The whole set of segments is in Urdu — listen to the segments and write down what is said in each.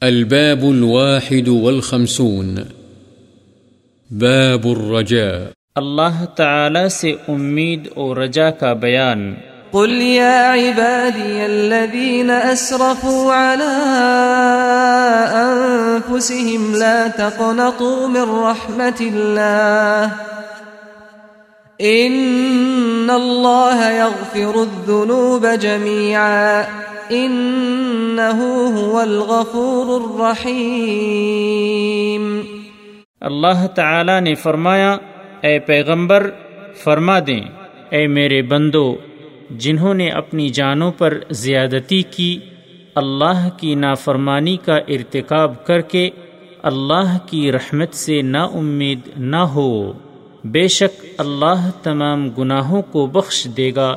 الباب الواحد والخمسون. باب الرجاء. اللہ تعالی سے امید اور رجا کا بیان۔ قل يا عبادي الذين أسرفوا على أنفسهم لا تقنطوا من رحمة الله. إن الله يغفر الذنوب جميعا. إنه هو الغفور الرحيم. اللہ تعالی نے فرمایا، اے پیغمبر، فرما دیں، اے میرے بندو، جنہوں نے اپنی جانوں پر زیادتی کی، اللہ کی نافرمانی کا ارتکاب کر کے اللہ کی رحمت سے نا امید نہ ہو، بے شک اللہ تمام گناہوں کو بخش دے گا،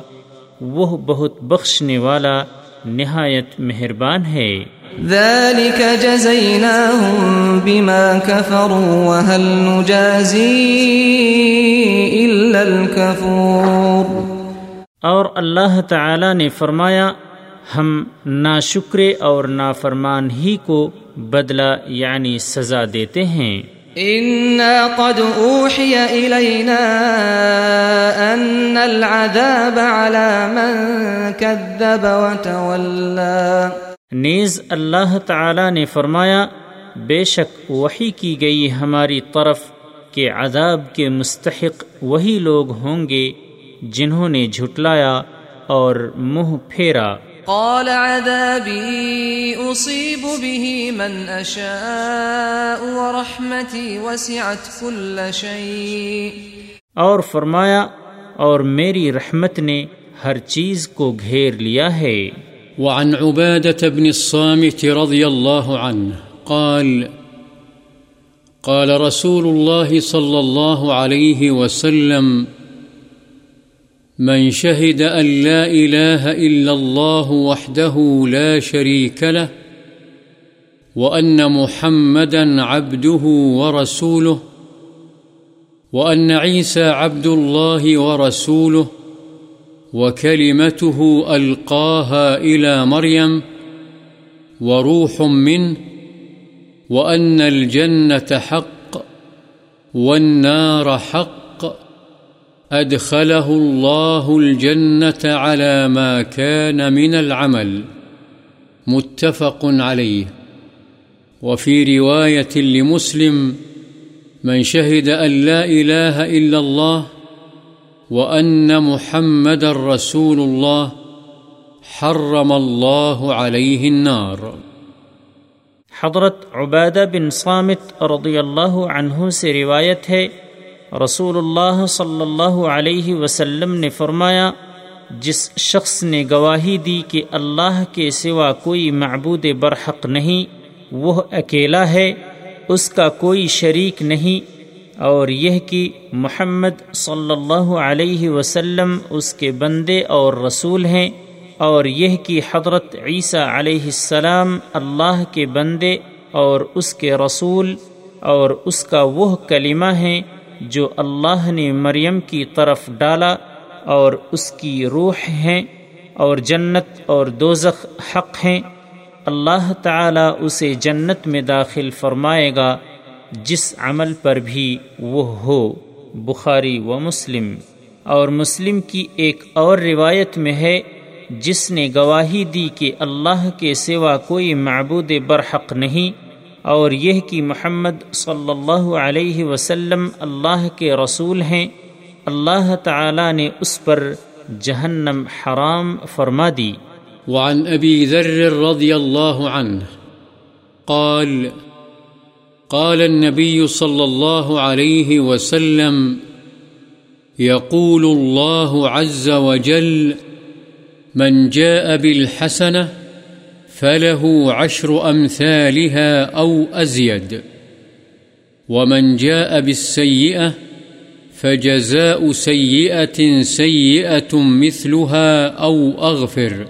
وہ بہت بخشنے والا نہایت مہربان ہے۔ ذلك جزيناهم بما كفروا وهل نجازي إلا الكفور۔ اور اللہ تعالی نے فرمایا ہم ناشکر اور نافرمان ہی کو بدلہ یعنی سزا دیتے ہیں۔ إنا قد أوحي إلينا أن العذاب على من كذب وتولى. نیز اللہ تعالی نے فرمایا، بے شک وہی کی گئی ہماری طرف کہ عذاب کے مستحق وہی لوگ ہوں گے جنہوں نے جھٹلایا اور منہ پھیرا۔ قال عذابي أصيب به من أشاء ورحمتي وسعت كل شيء. اور فرمایا اور میری رحمت نے ہر چیز کو گھیر لیا ہے۔ وعن عبادة بن الصامت رضي الله عنه قال قال رسول الله صلى الله عليه وسلم من شهد أن لا إله إلا الله وحده لا شريك له، وأن محمدا عبده ورسوله، وأن عيسى عبد الله ورسوله، وكلمته ألقاها إلى مريم، وروح منه، وأن الجنة حق، والنار حق أدخله الله الجنة على ما كان من العمل. متفق عليه. وفي رواية لمسلم، من شهد أن لا إله إلا الله وأن محمد رسول الله، حرم الله عليه النار. حضرت عبادہ بن صامت رضی اللہ عنہ سے روایت ہے رسول اللہ صلی اللہ علیہ وسلم نے فرمایا، جس شخص نے گواہی دی کہ اللہ کے سوا کوئی معبود برحق نہیں، وہ اکیلا ہے، اس کا کوئی شریک نہیں، اور یہ کہ محمد صلی اللہ علیہ وسلم اس کے بندے اور رسول ہیں، اور یہ کہ حضرت عیسیٰ علیہ السلام اللہ کے بندے اور اس کے رسول اور اس کا وہ کلمہ ہیں جو اللہ نے مریم کی طرف ڈالا اور اس کی روح ہیں اور جنت اور دوزخ حق ہیں، اللہ تعالی اسے جنت میں داخل فرمائے گا، جس عمل پر بھی وہ ہو۔ بخاری و مسلم۔ اور مسلم کی ایک اور روایت میں ہے، جس نے گواہی دی کہ اللہ کے سوا کوئی معبود برحق نہیں اور یہ کہ محمد صلی اللہ علیہ وسلم اللہ کے رسول ہیں، اللہ تعالی نے اس پر جہنم حرام فرما دی۔ وعن ابی ذر رضی اللہ عنہ قال قال النبي صلى الله عليه وسلم يقول الله عز وجل، من جاء بالحسنه فله عشر أمثالها أو أزيد. ومن جاء بالسيئة فجزاء سيئة سيئة مثلها أو أغفر.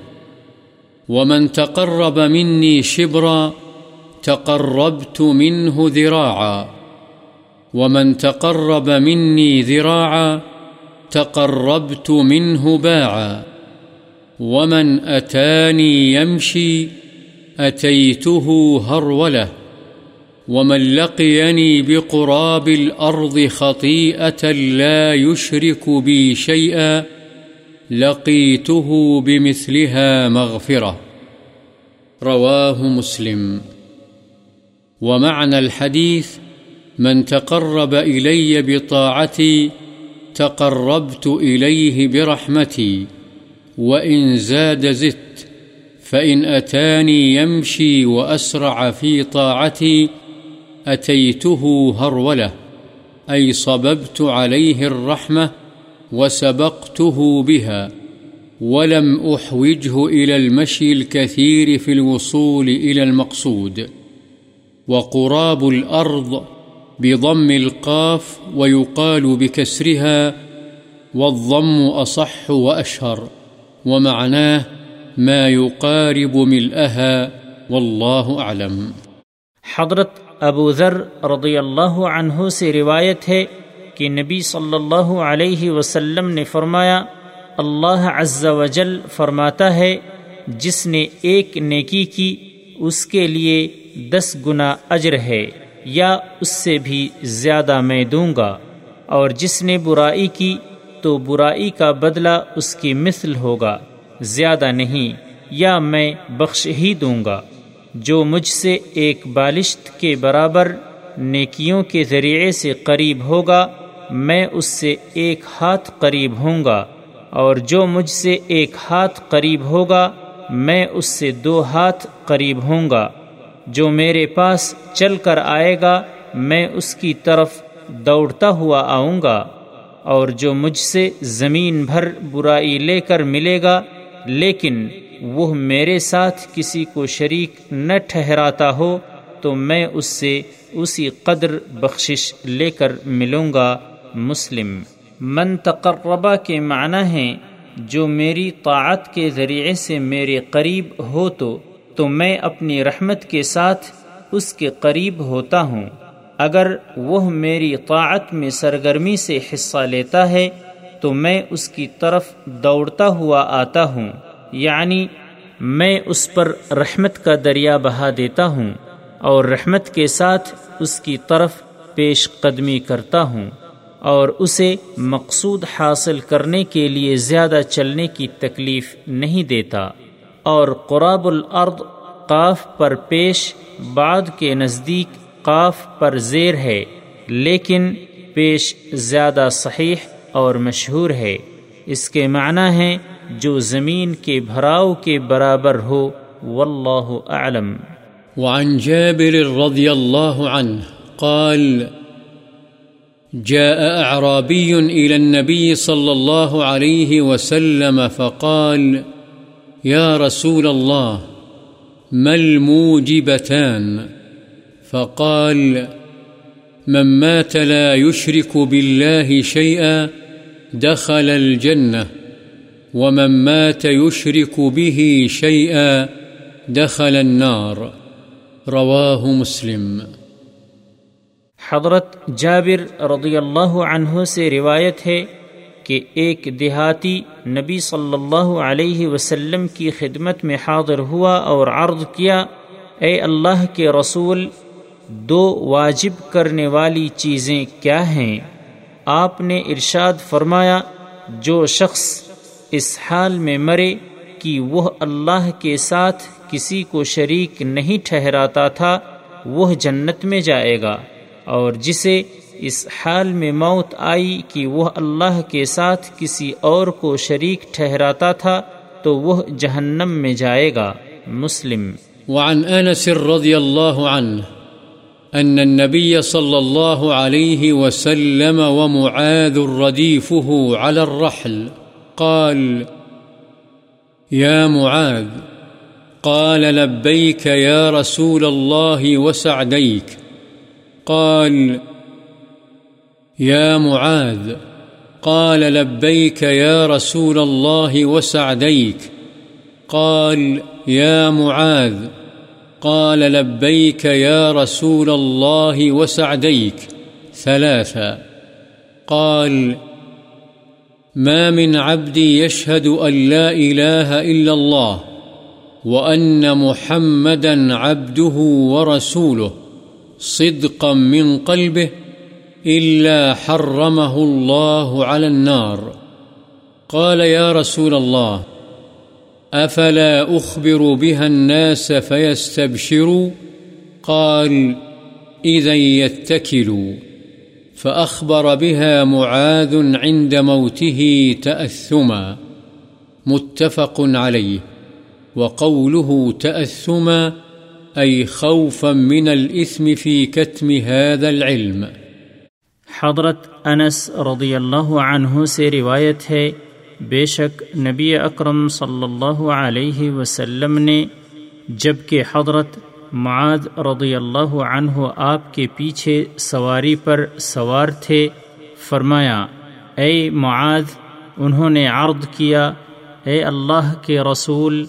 ومن تقرب مني شبرا تقربت منه ذراعا. ومن تقرب مني ذراعا تقربت منه باعا. ومن أتاني يمشي أتيته هرولة ومن لقيني بقراب الأرض خطيئة لا يشرك بي شيئا لقيته بمثلها مغفرة. رواه مسلم. ومعنى الحديث من تقرب إلي بطاعتي تقربت إليه برحمتي، وإن زاد زدت فإن أتاني يمشي وأسرع في طاعتي أتيته هرولة أي صببت عليه الرحمة وسبقته بها، ولم أحوجه إلى المشي الكثير في الوصول إلى المقصود، وقراب الأرض بضم القاف ويقال بكسرها، والضم أصح وأشهر، ومعناه ما يقارب ملئها والله أعلم. حضرت ابو ذر رضی اللہ عنہ سے روایت ہے کہ نبی صلی اللہ علیہ وسلم نے فرمایا، اللہ عز و جل فرماتا ہے، جس نے ایک نیکی کی، اس کے لیے دس گنا اجر ہے، یا اس سے بھی زیادہ میں دوں گا۔ اور جس نے برائی کی، تو برائی کا بدلہ اس کی مثل ہوگا۔ زیادہ نہیں، یا میں بخش ہی دوں گا۔ جو مجھ سے ایک بالشت کے برابر نیکیوں کے ذریعے سے قریب ہوگا، میں اس سے ایک ہاتھ قریب ہوں گا۔ اور جو مجھ سے ایک ہاتھ قریب ہوگا، میں اس سے دو ہاتھ قریب ہوں گا۔ جو میرے پاس چل کر آئے گا، میں اس کی طرف دوڑتا ہوا آؤں گا۔ اور جو مجھ سے زمین بھر برائی لے کر ملے گا لیکن وہ میرے ساتھ کسی کو شریک نہ ٹھہراتا ہو، تو میں اس سے اسی قدر بخشش لے کر ملوں گا۔ مسلم، من تقربہ کے معنی ہیں، جو میری طاعت کے ذریعے سے میرے قریب ہو تو تو میں اپنی رحمت کے ساتھ اس کے قریب ہوتا ہوں۔ اگر وہ میری طاعت میں سرگرمی سے حصہ لیتا ہے تو میں اس کی طرف دوڑتا ہوا آتا ہوں۔ یعنی میں اس پر رحمت کا دریا بہا دیتا ہوں اور رحمت کے ساتھ اس کی طرف پیش قدمی کرتا ہوں اور اسے مقصود حاصل کرنے کے لیے زیادہ چلنے کی تکلیف نہیں دیتا۔ اور قراب الارض قاف پر پیش، بعد کے نزدیک قاف پر زیر ہے، لیکن پیش زیادہ صحیح اور مشہور ہے۔ اس کے معنی ہیں، جو زمین کے بھراؤ کے برابر ہو۔ واللہ اعلم۔ وعن جابر رضی اللہ عنہ قال، جاء أعرابي إلى النبي صلى الله عليه وسلم فقال يا رسول الله ما الموجبتان؟ فقال، من مات لا يشرك بالله شيئا دخل الجنة، ومن مات يشرك به شيئا دخل النار. رواه مسلم. حضرت جابر رضی اللہ عنہ سے روایت ہے کہ ایک دیہاتی نبی صلی اللہ علیہ وسلم کی خدمت میں حاضر ہوا اور عرض کیا، اے اللہ کے رسول، دو واجب کرنے والی چیزیں کیا ہیں؟ آپ نے ارشاد فرمایا، جو شخص اس حال میں مرے کہ وہ اللہ کے ساتھ کسی کو شریک نہیں ٹھہراتا تھا، وہ جنت میں جائے گا۔ اور جسے اس حال میں موت آئی کہ وہ اللہ کے ساتھ کسی اور کو شریک ٹھہراتا تھا، تو وہ جہنم میں جائے گا۔ مسلم۔ وعن انس رضی اللہ عنہ۔ أن النبي صلى الله عليه وسلم ومعاذ رديفه على الرحل. قال، يا معاذ، قال لبيك يا رسول الله وسعديك. قال، يا معاذ، قال لبيك يا رسول الله وسعديك. قال، يا معاذ قال لبيك يا رسول الله وسعديك ثلاثا. قال، ما من عبد يشهد أن لا إله إلا الله وأن محمدا عبده ورسوله صدقا من قلبه إلا حرمه الله على النار. قال يا رسول الله أفلا أخبر بها الناس فيستبشروا قال إذا يتكلوا فأخبر بها معاذ عند موته تأثما متفق عليه وقوله تأثما أي خوفا من الإثم في كتم هذا العلم حضرت انس رضی اللہ عنہ سے روایت ہے بے شک نبی اکرم صلی اللہ علیہ وسلم نے جبکہ حضرت معاد رضی اللہ عنہ آپ کے پیچھے سواری پر سوار تھے، فرمایا، اے معاد انہوں نے عرض کیا، اے اللہ کے رسول،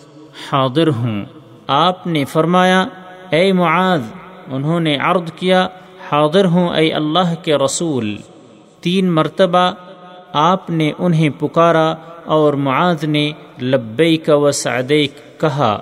حاضر ہوں۔ آپ نے فرمایا، اے معاد انہوں نے عرض کیا، حاضر ہوں، اے اللہ کے رسول۔ تین مرتبہ آپ نے انہیں پکارا اور معاذ نے لبیک و سعدیک کہا۔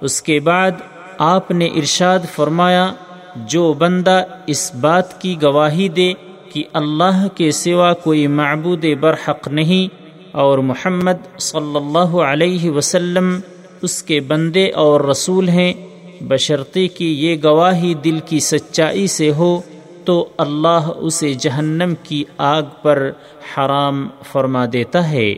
اس کے بعد آپ نے ارشاد فرمایا، جو بندہ اس بات کی گواہی دے کہ اللہ کے سوا کوئی معبود برحق نہیں اور محمد صلی اللہ علیہ وسلم اس کے بندے اور رسول ہیں بشرطی کی یہ گواہی دل کی سچائی سے ہو۔ تو اللہ اسے جہنم کی آگ پر حرام فرما دیتا ہے۔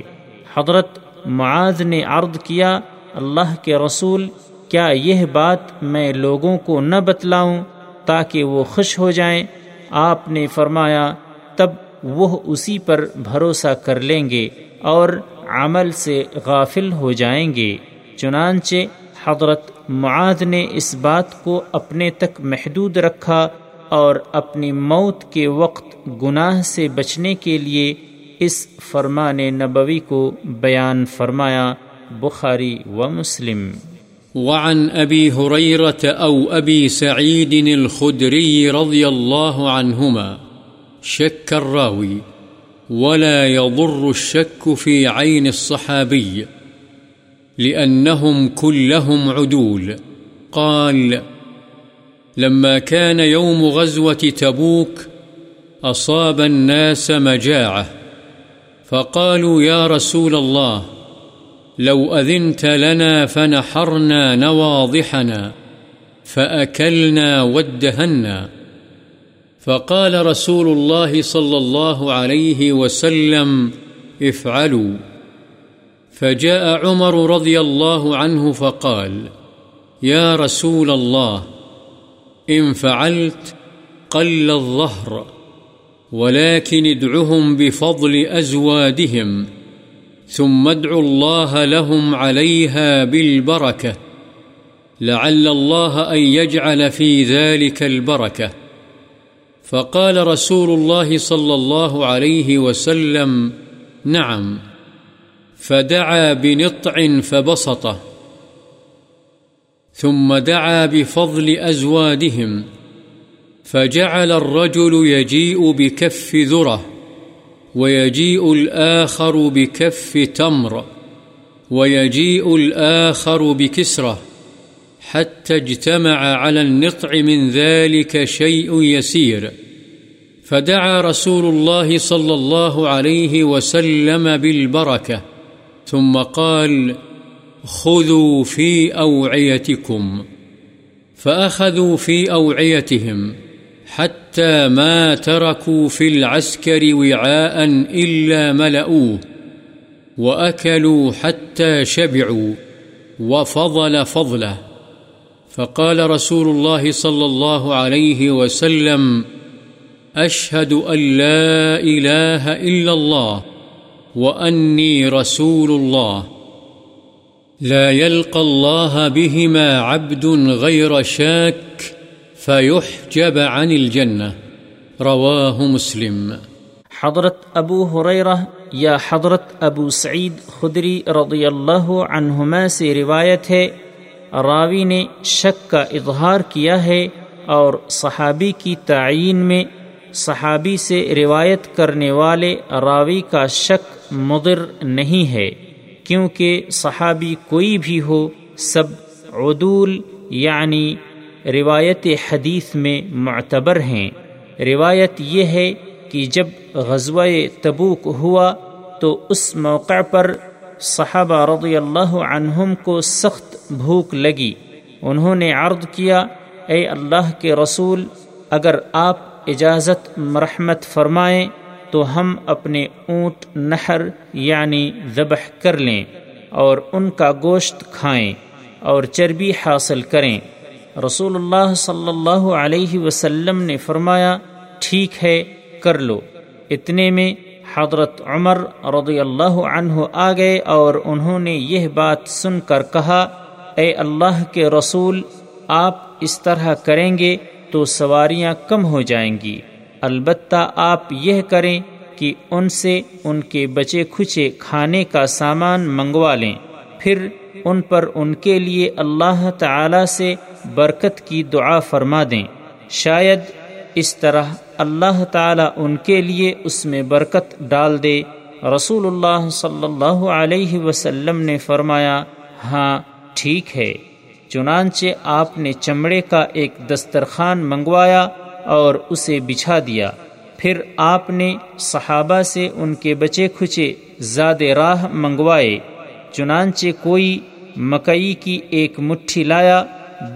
حضرت معاذ نے عرض کیا، اللہ کے رسول، کیا یہ بات میں لوگوں کو نہ بتلاؤں تاکہ وہ خوش ہو جائیں؟ آپ نے فرمایا، تب وہ اسی پر بھروسہ کر لیں گے اور عمل سے غافل ہو جائیں گے۔ چنانچہ حضرت معاذ نے اس بات کو اپنے تک محدود رکھا اور اپنی موت کے وقت گناہ سے بچنے کے لیے اس فرمان نبوی کو بیان فرمایا بخاری و مسلم۔ وعن أبي هريرة أو أبي سعيد الخدري رضي الله عنهما شك الراوي ولا يضر الشك في عين الصحابي لأنهم كلهم عدول، قال لما كان يوم غزوة تبوك أصاب الناس مجاعة، فقالوا يا رسول الله، لو أذنت لنا فنحرنا نواضحنا، فأكلنا وادهنا. فقال رسول الله صلى الله عليه وسلم، افعلوا. فجاء عمر رضي الله عنه فقال، يا رسول الله إن فعلت قل الظهر، ولكن ادعهم بفضل أزوادهم، ثم ادعوا الله لهم عليها بالبركة، لعل الله أن يجعل في ذلك البركة. فقال رسول الله صلى الله عليه وسلم، نعم. فدعا بنطع فبسطه. ثم دعا بفضل أزوادهم، فجعل الرجل يجيء بكف ذره، ويجيء الآخر بكف تمر، ويجيء الآخر بكسرة حتى اجتمع على النطع من ذلك شيء يسير. فدعا رسول الله صلى الله عليه وسلم بالبركة، ثم قال خذوا في أوعيتكم فأخذوا في أوعيتهم حتى ما تركوا في العسكر وعاء إلا ملؤوه وأكلوا حتى شبعوا وفضل فضله فقال رسول الله صلى الله عليه وسلم أشهد أن لا إله إلا الله وأني رسول الله لا يلقى الله بهما عبد غير شاك فيحجب عن الجنة. رواه مسلم. حضرت ابو حریرہ یا حضرت ابو سعید خدری رضی اللہ عنہما سے روایت ہے، راوی نے شک کا اظہار کیا ہے اور صحابی کی تعین میں صحابی سے روایت کرنے والے راوی کا شک مضر نہیں ہے۔ کیونکہ صحابی کوئی بھی ہو، سب عدول یعنی روایت حدیث میں معتبر ہیں۔ روایت یہ ہے کہ جب غزوہ تبوک ہوا تو اس موقع پر صحابہ رضی اللہ عنہم کو سخت بھوک لگی۔ انہوں نے عرض کیا، اے اللہ کے رسول، اگر آپ اجازت مرحمت فرمائیں تو ہم اپنے اونٹ نہر یعنی ذبح کر لیں اور ان کا گوشت کھائیں اور چربی حاصل کریں۔ رسول اللہ صلی اللہ علیہ وسلم نے فرمایا، ٹھیک ہے، کر لو۔ اتنے میں حضرت عمر رضی اللہ عنہ آ گئے اور انہوں نے یہ بات سن کر کہا، اے اللہ کے رسول، آپ اس طرح کریں گے تو سواریاں کم ہو جائیں گی۔ البتہ آپ یہ کریں کہ ان سے ان کے بچے کھچے کھانے کا سامان منگوا لیں۔ پھر ان پر ان کے لیے اللہ تعالی سے برکت کی دعا فرما دیں۔ شاید اس طرح اللہ تعالی ان کے لیے اس میں برکت ڈال دے۔ رسول اللہ صلی اللہ علیہ وسلم نے فرمایا ہاں ٹھیک ہے۔ چنانچہ آپ نے چمڑے کا ایک دسترخوان منگوایا اور اسے بچھا دیا۔ پھر آپ نے صحابہ سے ان کے بچے کھچے زاد راہ منگوائے۔ چنانچہ کوئی مکئی کی ایک مٹھی لایا،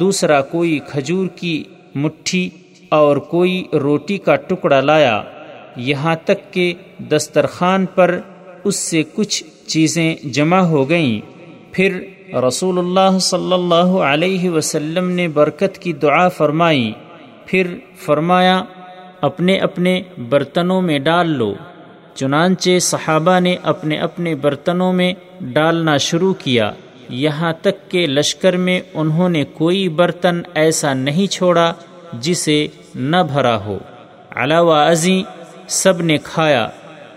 دوسرا کوئی کھجور کی مٹھی اور کوئی روٹی کا ٹکڑا لایا۔ یہاں تک کہ دسترخوان پر اس سے کچھ چیزیں جمع ہو گئیں۔ پھر رسول اللہ صلی اللہ علیہ وسلم نے برکت کی دعا فرمائی۔ پھر فرمایا، اپنے اپنے برتنوں میں ڈال لو۔ چنانچہ صحابہ نے اپنے اپنے برتنوں میں ڈالنا شروع کیا۔ یہاں تک کہ لشکر میں انہوں نے کوئی برتن ایسا نہیں چھوڑا جسے نہ بھرا ہو۔ علاوہ ازیں سب نے کھایا۔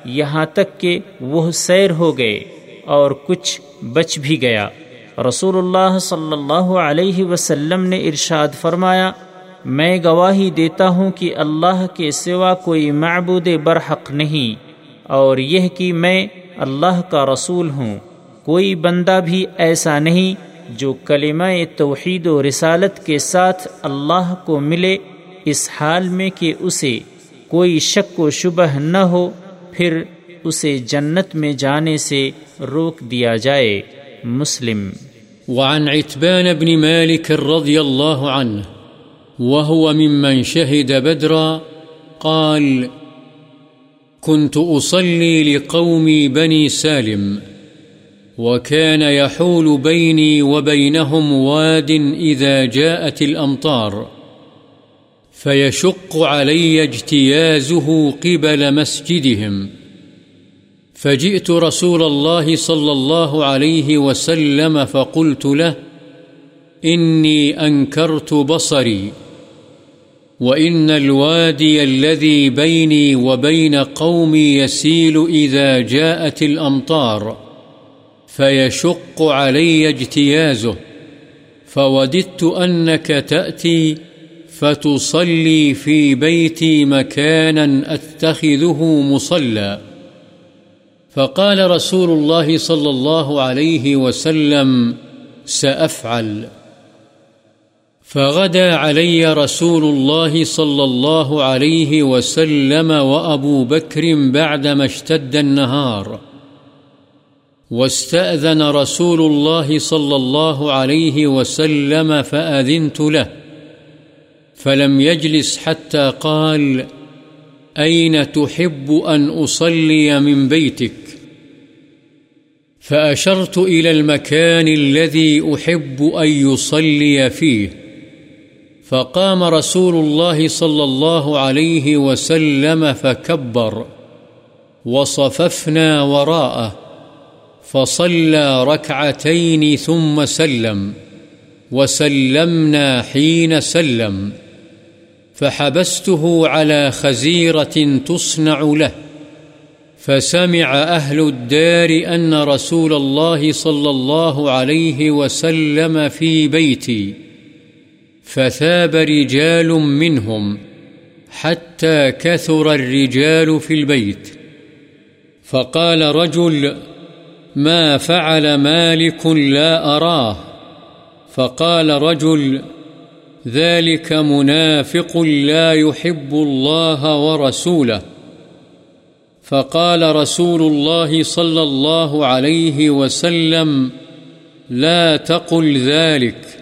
یہاں تک کہ وہ سیر ہو گئے اور کچھ بچ بھی گیا۔ رسول اللہ صلی اللہ علیہ وسلم نے ارشاد فرمایا میں گواہی دیتا ہوں کہ اللہ کے سوا کوئی معبود برحق نہیں اور یہ کہ میں اللہ کا رسول ہوں۔ کوئی بندہ بھی ایسا نہیں جو کلمہ توحید و رسالت کے ساتھ اللہ کو ملے، اس حال میں کہ اسے کوئی شک و شبہ نہ ہو، پھر اسے جنت میں جانے سے روک دیا جائے۔ مسلم۔ وعن عتبان بن مالك رضي الله عنه وهو ممن شهد بدرا قال، كنت أصلي لقومي بني سالم، وكان يحول بيني وبينهم واد إذا جاءت الأمطار، فيشق علي اجتيازه قبل مسجدهم، فجئت رسول الله صلى الله عليه وسلم فقلت له، إني أنكرت بصري وإن الوادي الذي بيني وبين قومي يسيل إذا جاءت الأمطار فيشق علي اجتيازه فوددت أنك تأتي فتصلي في بيتي مكانا أتخذه مصلى فقال رسول الله صلى الله عليه وسلم سأفعل فغدا علي رسول الله صلى الله عليه وسلم وأبو بكر بعدما اشتد النهار. واستأذن رسول الله صلى الله عليه وسلم فأذنت له. فلم يجلس حتى قال أين تحب أن أصلي من بيتك؟ فأشرت إلى المكان الذي أحب أن يصلي فيه. فقام رسول الله صلى الله عليه وسلم فكبر وصففنا وراءه فصلى ركعتين ثم سلم وسلمنا حين سلم فحبسته على خزيرة تصنع له فسمع أهل الدار أن رسول الله صلى الله عليه وسلم في بيتي فثاب رجال منهم حتى كثر الرجال في البيت. فقال رجل ما فعل مالك لا أراه. فقال رجل ذلك منافق لا يحب الله ورسوله. فقال رسول الله صلى الله عليه وسلم لا تقل ذلك.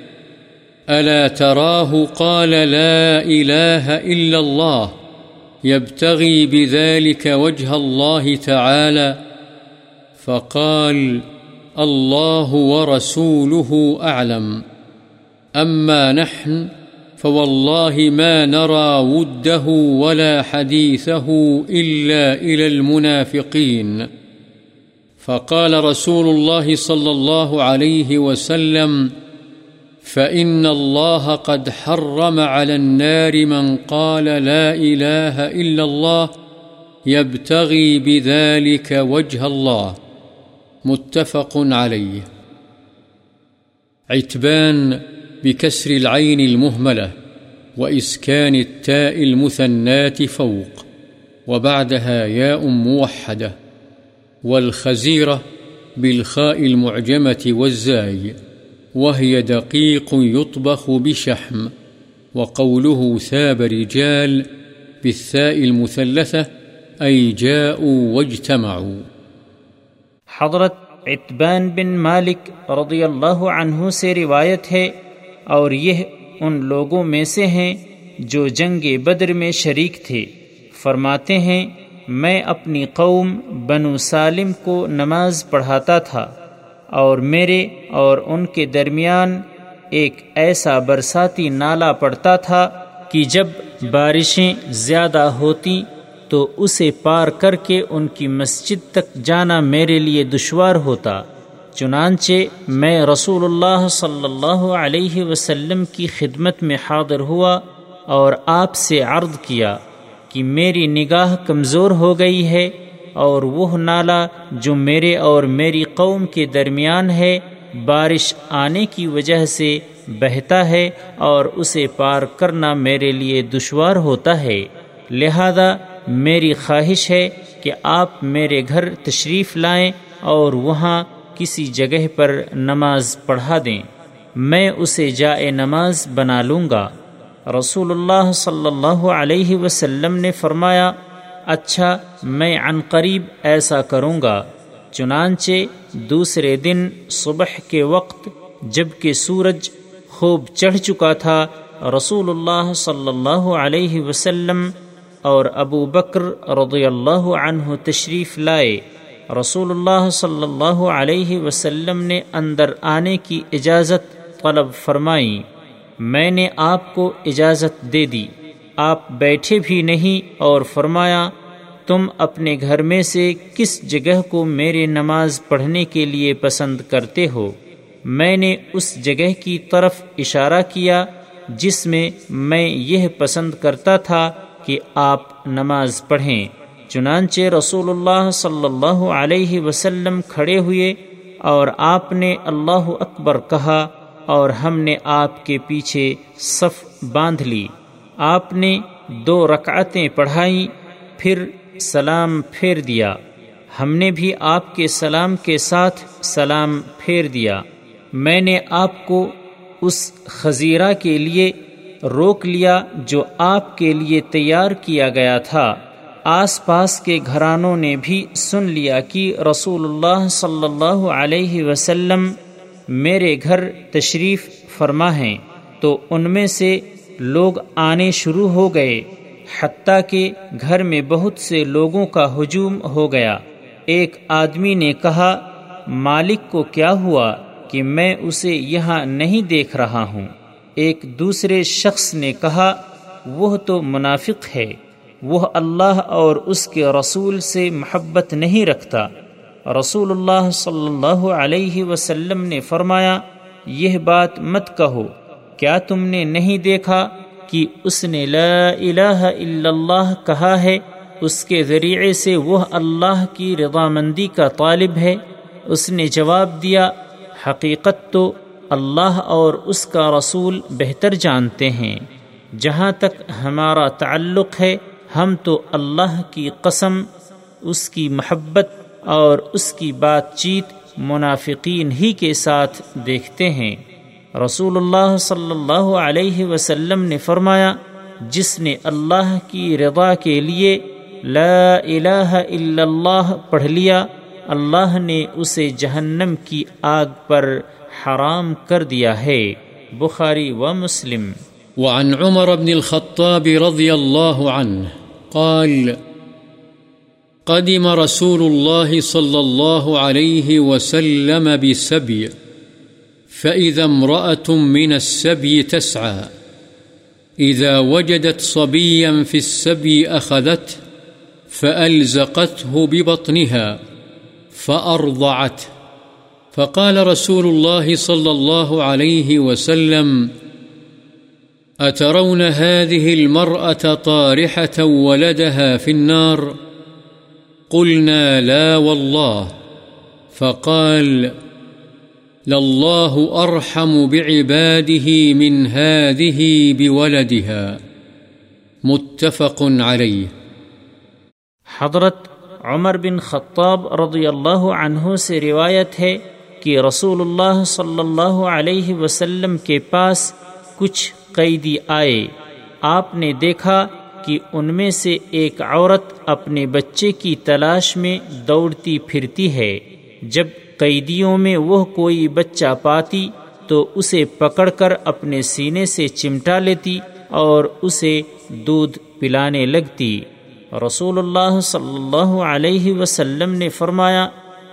ألا تراه قال لا إله إلا الله، يبتغي بذلك وجه الله تعالى، فقال الله ورسوله أعلم. أما نحن فوالله ما نرى وده ولا حديثه إلا إلى المنافقين. فقال رسول الله صلى الله عليه وسلم فإن الله قد حرم على النار من قال لا إله إلا الله يبتغي بذلك وجه الله متفق عليه عتبان بكسر العين المهملة وإسكان التاء المثنات فوق وبعدها ياء موحدة والخزيرة بالخاء المعجمة والزاي وهي دقيق يطبخ بشحم، وقوله ثاب رجال بالثاء المثلثة، أي جاءوا واجتمعوا. حضرت عتبان بن مالک رضی اللہ عنہ سے روایت ہے، اور یہ ان لوگوں میں سے ہیں جو جنگ بدر میں شریک تھے۔ فرماتے ہیں، میں اپنی قوم بنو سالم کو نماز پڑھاتا تھا۔ اور میرے اور ان کے درمیان ایک ایسا برساتی نالا پڑتا تھا کہ جب بارشیں زیادہ ہوتی تو اسے پار کر کے ان کی مسجد تک جانا میرے لیے دشوار ہوتا، چنانچہ میں رسول اللہ صلی اللہ علیہ وسلم کی خدمت میں حاضر ہوا اور آپ سے عرض کیا کہ میری نگاہ کمزور ہو گئی ہے اور وہ نالا جو میرے اور میری قوم کے درمیان ہے، بارش آنے کی وجہ سے بہتا ہے اور اسے پار کرنا میرے لیے دشوار ہوتا ہے۔ لہذا میری خواہش ہے کہ آپ میرے گھر تشریف لائیں اور وہاں کسی جگہ پر نماز پڑھا دیں۔ میں اسے جائے نماز بنا لوں گا۔ رسول اللہ صلی اللہ علیہ وسلم نے فرمایا اچھا میں عن قریب ایسا کروں گا، چنانچہ دوسرے دن صبح کے وقت جبکہ سورج خوب چڑھ چکا تھا، رسول اللہ صلی اللہ علیہ وسلم اور ابو بکر رضی اللہ عنہ تشریف لائے۔ رسول اللہ صلی اللہ علیہ وسلم نے اندر آنے کی اجازت طلب فرمائی۔ میں نے آپ کو اجازت دے دی۔ آپ بیٹھے بھی نہیں اور فرمایا، تم اپنے گھر میں سے کس جگہ کو میرے نماز پڑھنے کے لیے پسند کرتے ہو؟ میں نے اس جگہ کی طرف اشارہ کیا، جس میں میں یہ پسند کرتا تھا کہ آپ نماز پڑھیں۔ چنانچہ رسول اللہ صلی اللہ علیہ وسلم کھڑے ہوئے اور آپ نے اللہ اکبر کہا اور ہم نے آپ کے پیچھے صف باندھ لی۔ آپ نے دو رکعتیں پڑھائیں پھر سلام پھیر دیا۔ ہم نے بھی آپ کے سلام کے ساتھ سلام پھیر دیا۔ میں نے آپ کو اس خزیرہ کے لیے روک لیا جو آپ کے لیے تیار کیا گیا تھا۔ آس پاس کے گھرانوں نے بھی سن لیا کہ رسول اللہ صلی اللہ علیہ وسلم میرے گھر تشریف فرما ہیں۔ تو ان میں سے لوگ آنے شروع ہو گئے، حتیٰ کہ گھر میں بہت سے لوگوں کا ہجوم ہو گیا۔ ایک آدمی نے کہا، مالک کو کیا ہوا کہ میں اسے یہاں نہیں دیکھ رہا ہوں؟ ایک دوسرے شخص نے کہا، وہ تو منافق ہے، وہ اللہ اور اس کے رسول سے محبت نہیں رکھتا۔ رسول اللہ صلی اللہ علیہ وسلم نے فرمایا، یہ بات مت کہو۔ کیا تم نے نہیں دیکھا کہ اس نے لا الہ الا اللہ کہا ہے؟ اس کے ذریعے سے وہ اللہ کی رضامندی کا طالب ہے۔ اس نے جواب دیا، حقیقت تو اللہ اور اس کا رسول بہتر جانتے ہیں۔ جہاں تک ہمارا تعلق ہے، ہم تو اللہ کی قسم، اس کی محبت اور اس کی بات چیت منافقین ہی کے ساتھ دیکھتے ہیں۔ رسول اللہ صلی اللہ علیہ وسلم نے فرمایا جس نے اللہ کی رضا کے لیے لا الہ الا اللہ پڑھ لیا اللہ نے اسے جہنم کی آگ پر حرام کر دیا ہے بخاری و مسلم وعن عمر بن الخطاب رضي الله عنه قال، قدم رسول الله صلى الله عليه وسلم بسبي فإذا امرأة من السبي تسعى إذا وجدت صبيا في السبي أخذته فألزقته ببطنها فأرضعته فقال رسول الله صلى الله عليه وسلم أترون هذه المرأة طارحة ولدها في النار قلنا لا والله فقال لله أرحم بعباده من هذه بولدها متفق عليه حضرت عمر بن خطاب رضی اللہ عنہ سے روایت ہے کہ رسول اللہ صلی اللہ علیہ وسلم کے پاس کچھ قیدی آئے۔ آپ نے دیکھا کہ ان میں سے ایک عورت اپنے بچے کی تلاش میں دوڑتی پھرتی ہے۔ جب قیدیوں میں وہ کوئی بچہ پاتی تو اسے پکڑ کر اپنے سینے سے چمٹا لیتی اور اسے دودھ پلانے لگتی۔ رسول اللہ صلی اللہ علیہ وسلم نے فرمایا،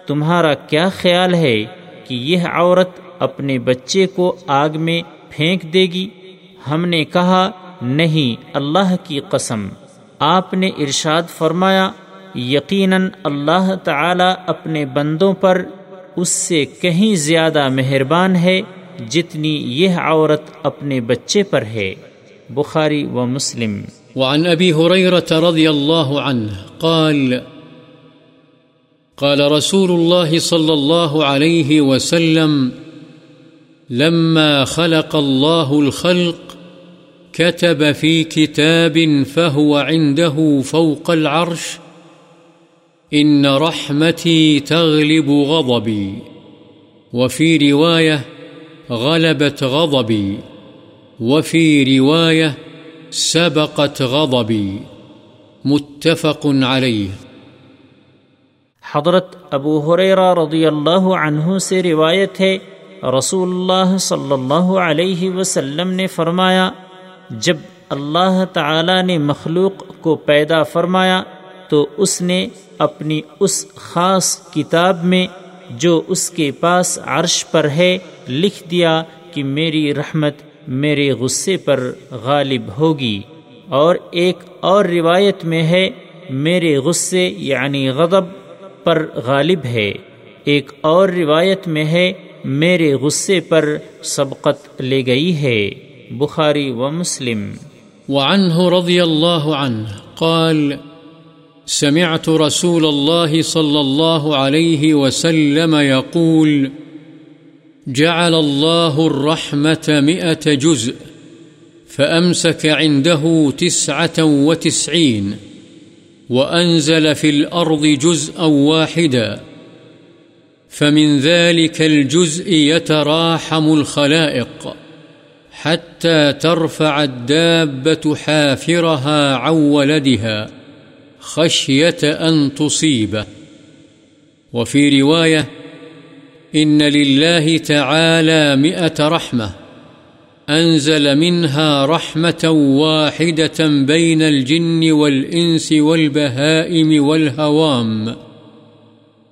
تمہارا کیا خیال ہے کہ یہ عورت اپنے بچے کو آگ میں پھینک دے گی؟ ہم نے کہا، نہیں، اللہ کی قسم۔ آپ نے ارشاد فرمایا، یقیناً اللہ تعالی اپنے بندوں پر اس سے کہیں زیادہ مہربان ہے جتنی یہ عورت اپنے بچے پر ہے۔ بخاری و مسلم۔ وعن أبي هريرة رضي الله عنه قال قال رسول الله صلى الله عليه وسلم، لما خلق الله الخلق، كتب في كتاب فهو عنده فوق العرش إن رحمتي تغلب غضبي وفي رواية غلبت غضبي وفي رواية سبقت غضبي متفق عليه حضرت ابو حریرہ رضی اللہ عنہ سے روایت ہے، رسول اللہ صلی اللہ علیہ وسلم نے فرمایا، جب اللہ تعالی نے مخلوق کو پیدا فرمایا تو اس نے اپنی اس خاص کتاب میں جو اس کے پاس عرش پر ہے لکھ دیا کہ میری رحمت میرے غصے پر غالب ہوگی۔ اور ایک اور روایت میں ہے، میرے غصے یعنی غضب پر غالب ہے۔ ایک اور روایت میں ہے، میرے غصے پر سبقت لے گئی ہے۔ بخاری و مسلم۔ وعنه رضي الله عنه قال سمعت رسول الله صلى الله عليه وسلم يقول جعل الله الرحمة مئة جزء، فأمسك عنده تسعة وتسعين، وأنزل في الأرض جزءا واحدا، فمن ذلك الجزء يتراحم الخلائق، حتى ترفع الدابة حافرها عن ولدها خشية أن تصيبه وفي رواية إن لله تعالى مئة رحمة أنزل منها رحمة واحدة بين الجن والإنس والبهائم والهوام،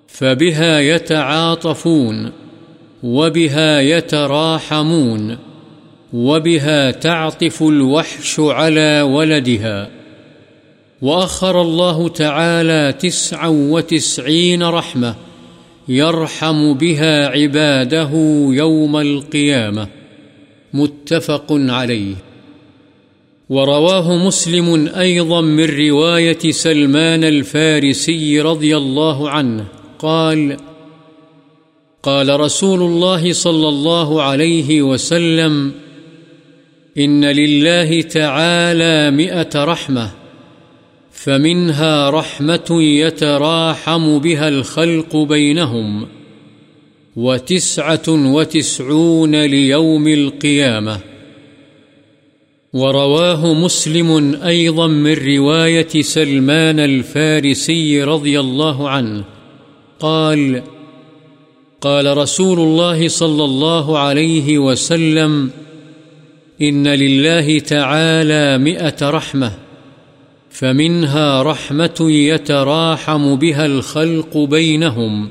فبها يتعاطفون، وبها يتراحمون، وبها تعطف الوحش على ولدها. وأخر الله تعالى تسعا وتسعين رحمة يرحم بها عباده يوم القيامة متفق عليه. ورواه مسلم أيضا من رواية سلمان الفارسي رضي الله عنه، قال قال رسول الله صلى الله عليه وسلم إن لله تعالى مئة رحمة فمنها رحمة يتراحم بها الخلق بينهم وتسعة وتسعون ليوم القيامة. ورواه مسلم أيضا من رواية سلمان الفارسي رضي الله عنه، قال قال رسول الله صلى الله عليه وسلم إن لله تعالى مئة رحمة. فمنها رحمة يتراحم بها الخلق بينهم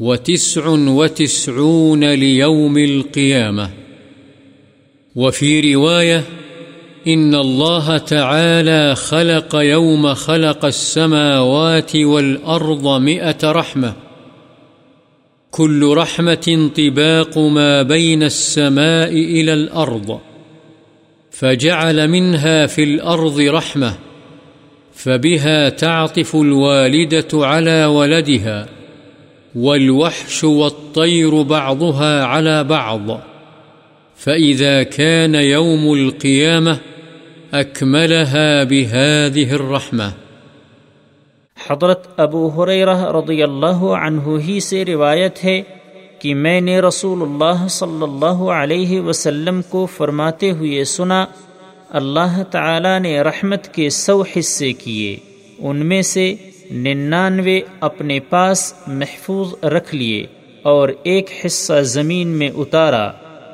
وتسع وتسعون ليوم القيامة. وفي رواية إن الله تعالى خلق يوم خلق السماوات والأرض مئة رحمة. كل رحمة طباق ما بين السماء إلى الأرض، فجعل منها في الأرض رحمة. فبها تعطف الوالدة على ولدها، والوحش والطير بعضها على بعض. فإذا كان يوم القيامة أكملها بهذه الرحمة. حضرت ابو حریرہ رضی اللہ عنہ ہی سے روایت ہے کہ میں نے رسول اللہ صلی اللہ علیہ وسلم کو فرماتے ہوئے سنا اللہ تعالی نے رحمت کے سو حصے کیے، ان میں سے ننانوے اپنے پاس محفوظ رکھ لیے اور ایک حصہ زمین میں اتارا۔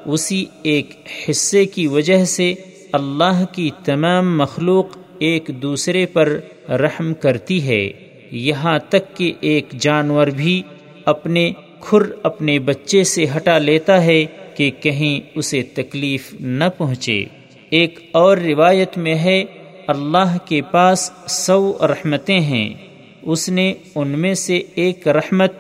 اسی ایک حصے کی وجہ سے اللہ کی تمام مخلوق ایک دوسرے پر رحم کرتی ہے۔ یہاں تک کہ ایک جانور بھی اپنے کھر اپنے بچے سے ہٹا لیتا ہے کہ کہیں اسے تکلیف نہ پہنچے۔ ایک اور روایت میں ہے، اللہ کے پاس سو رحمتیں ہیں۔ اس نے ان میں سے ایک رحمت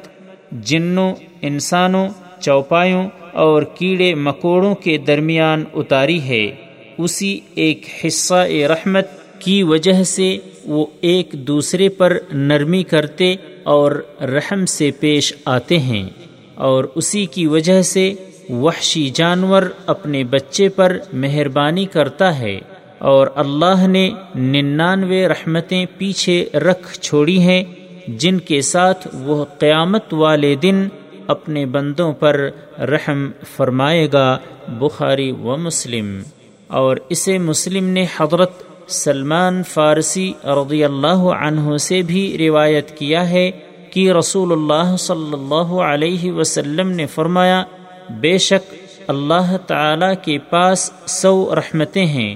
جنوں، انسانوں، چوپایوں اور کیڑے مکوڑوں کے درمیان اتاری ہے۔ اسی ایک حصہ رحمت کی وجہ سے وہ ایک دوسرے پر نرمی کرتے اور رحم سے پیش آتے ہیں۔ اور اسی کی وجہ سے وحشی جانور اپنے بچے پر مہربانی کرتا ہے اور اللہ نے ننانوے رحمتیں پیچھے رکھ چھوڑی ہیں، جن کے ساتھ وہ قیامت والے دن اپنے بندوں پر رحم فرمائے گا، بخاری و مسلم۔ اور اسے مسلم نے حضرت سلمان فارسی رضی اللہ عنہ سے بھی روایت کیا ہے کہ رسول اللہ صلی اللہ علیہ وسلم نے فرمایا بے شک اللہ تعالی کے پاس سو رحمتیں ہیں۔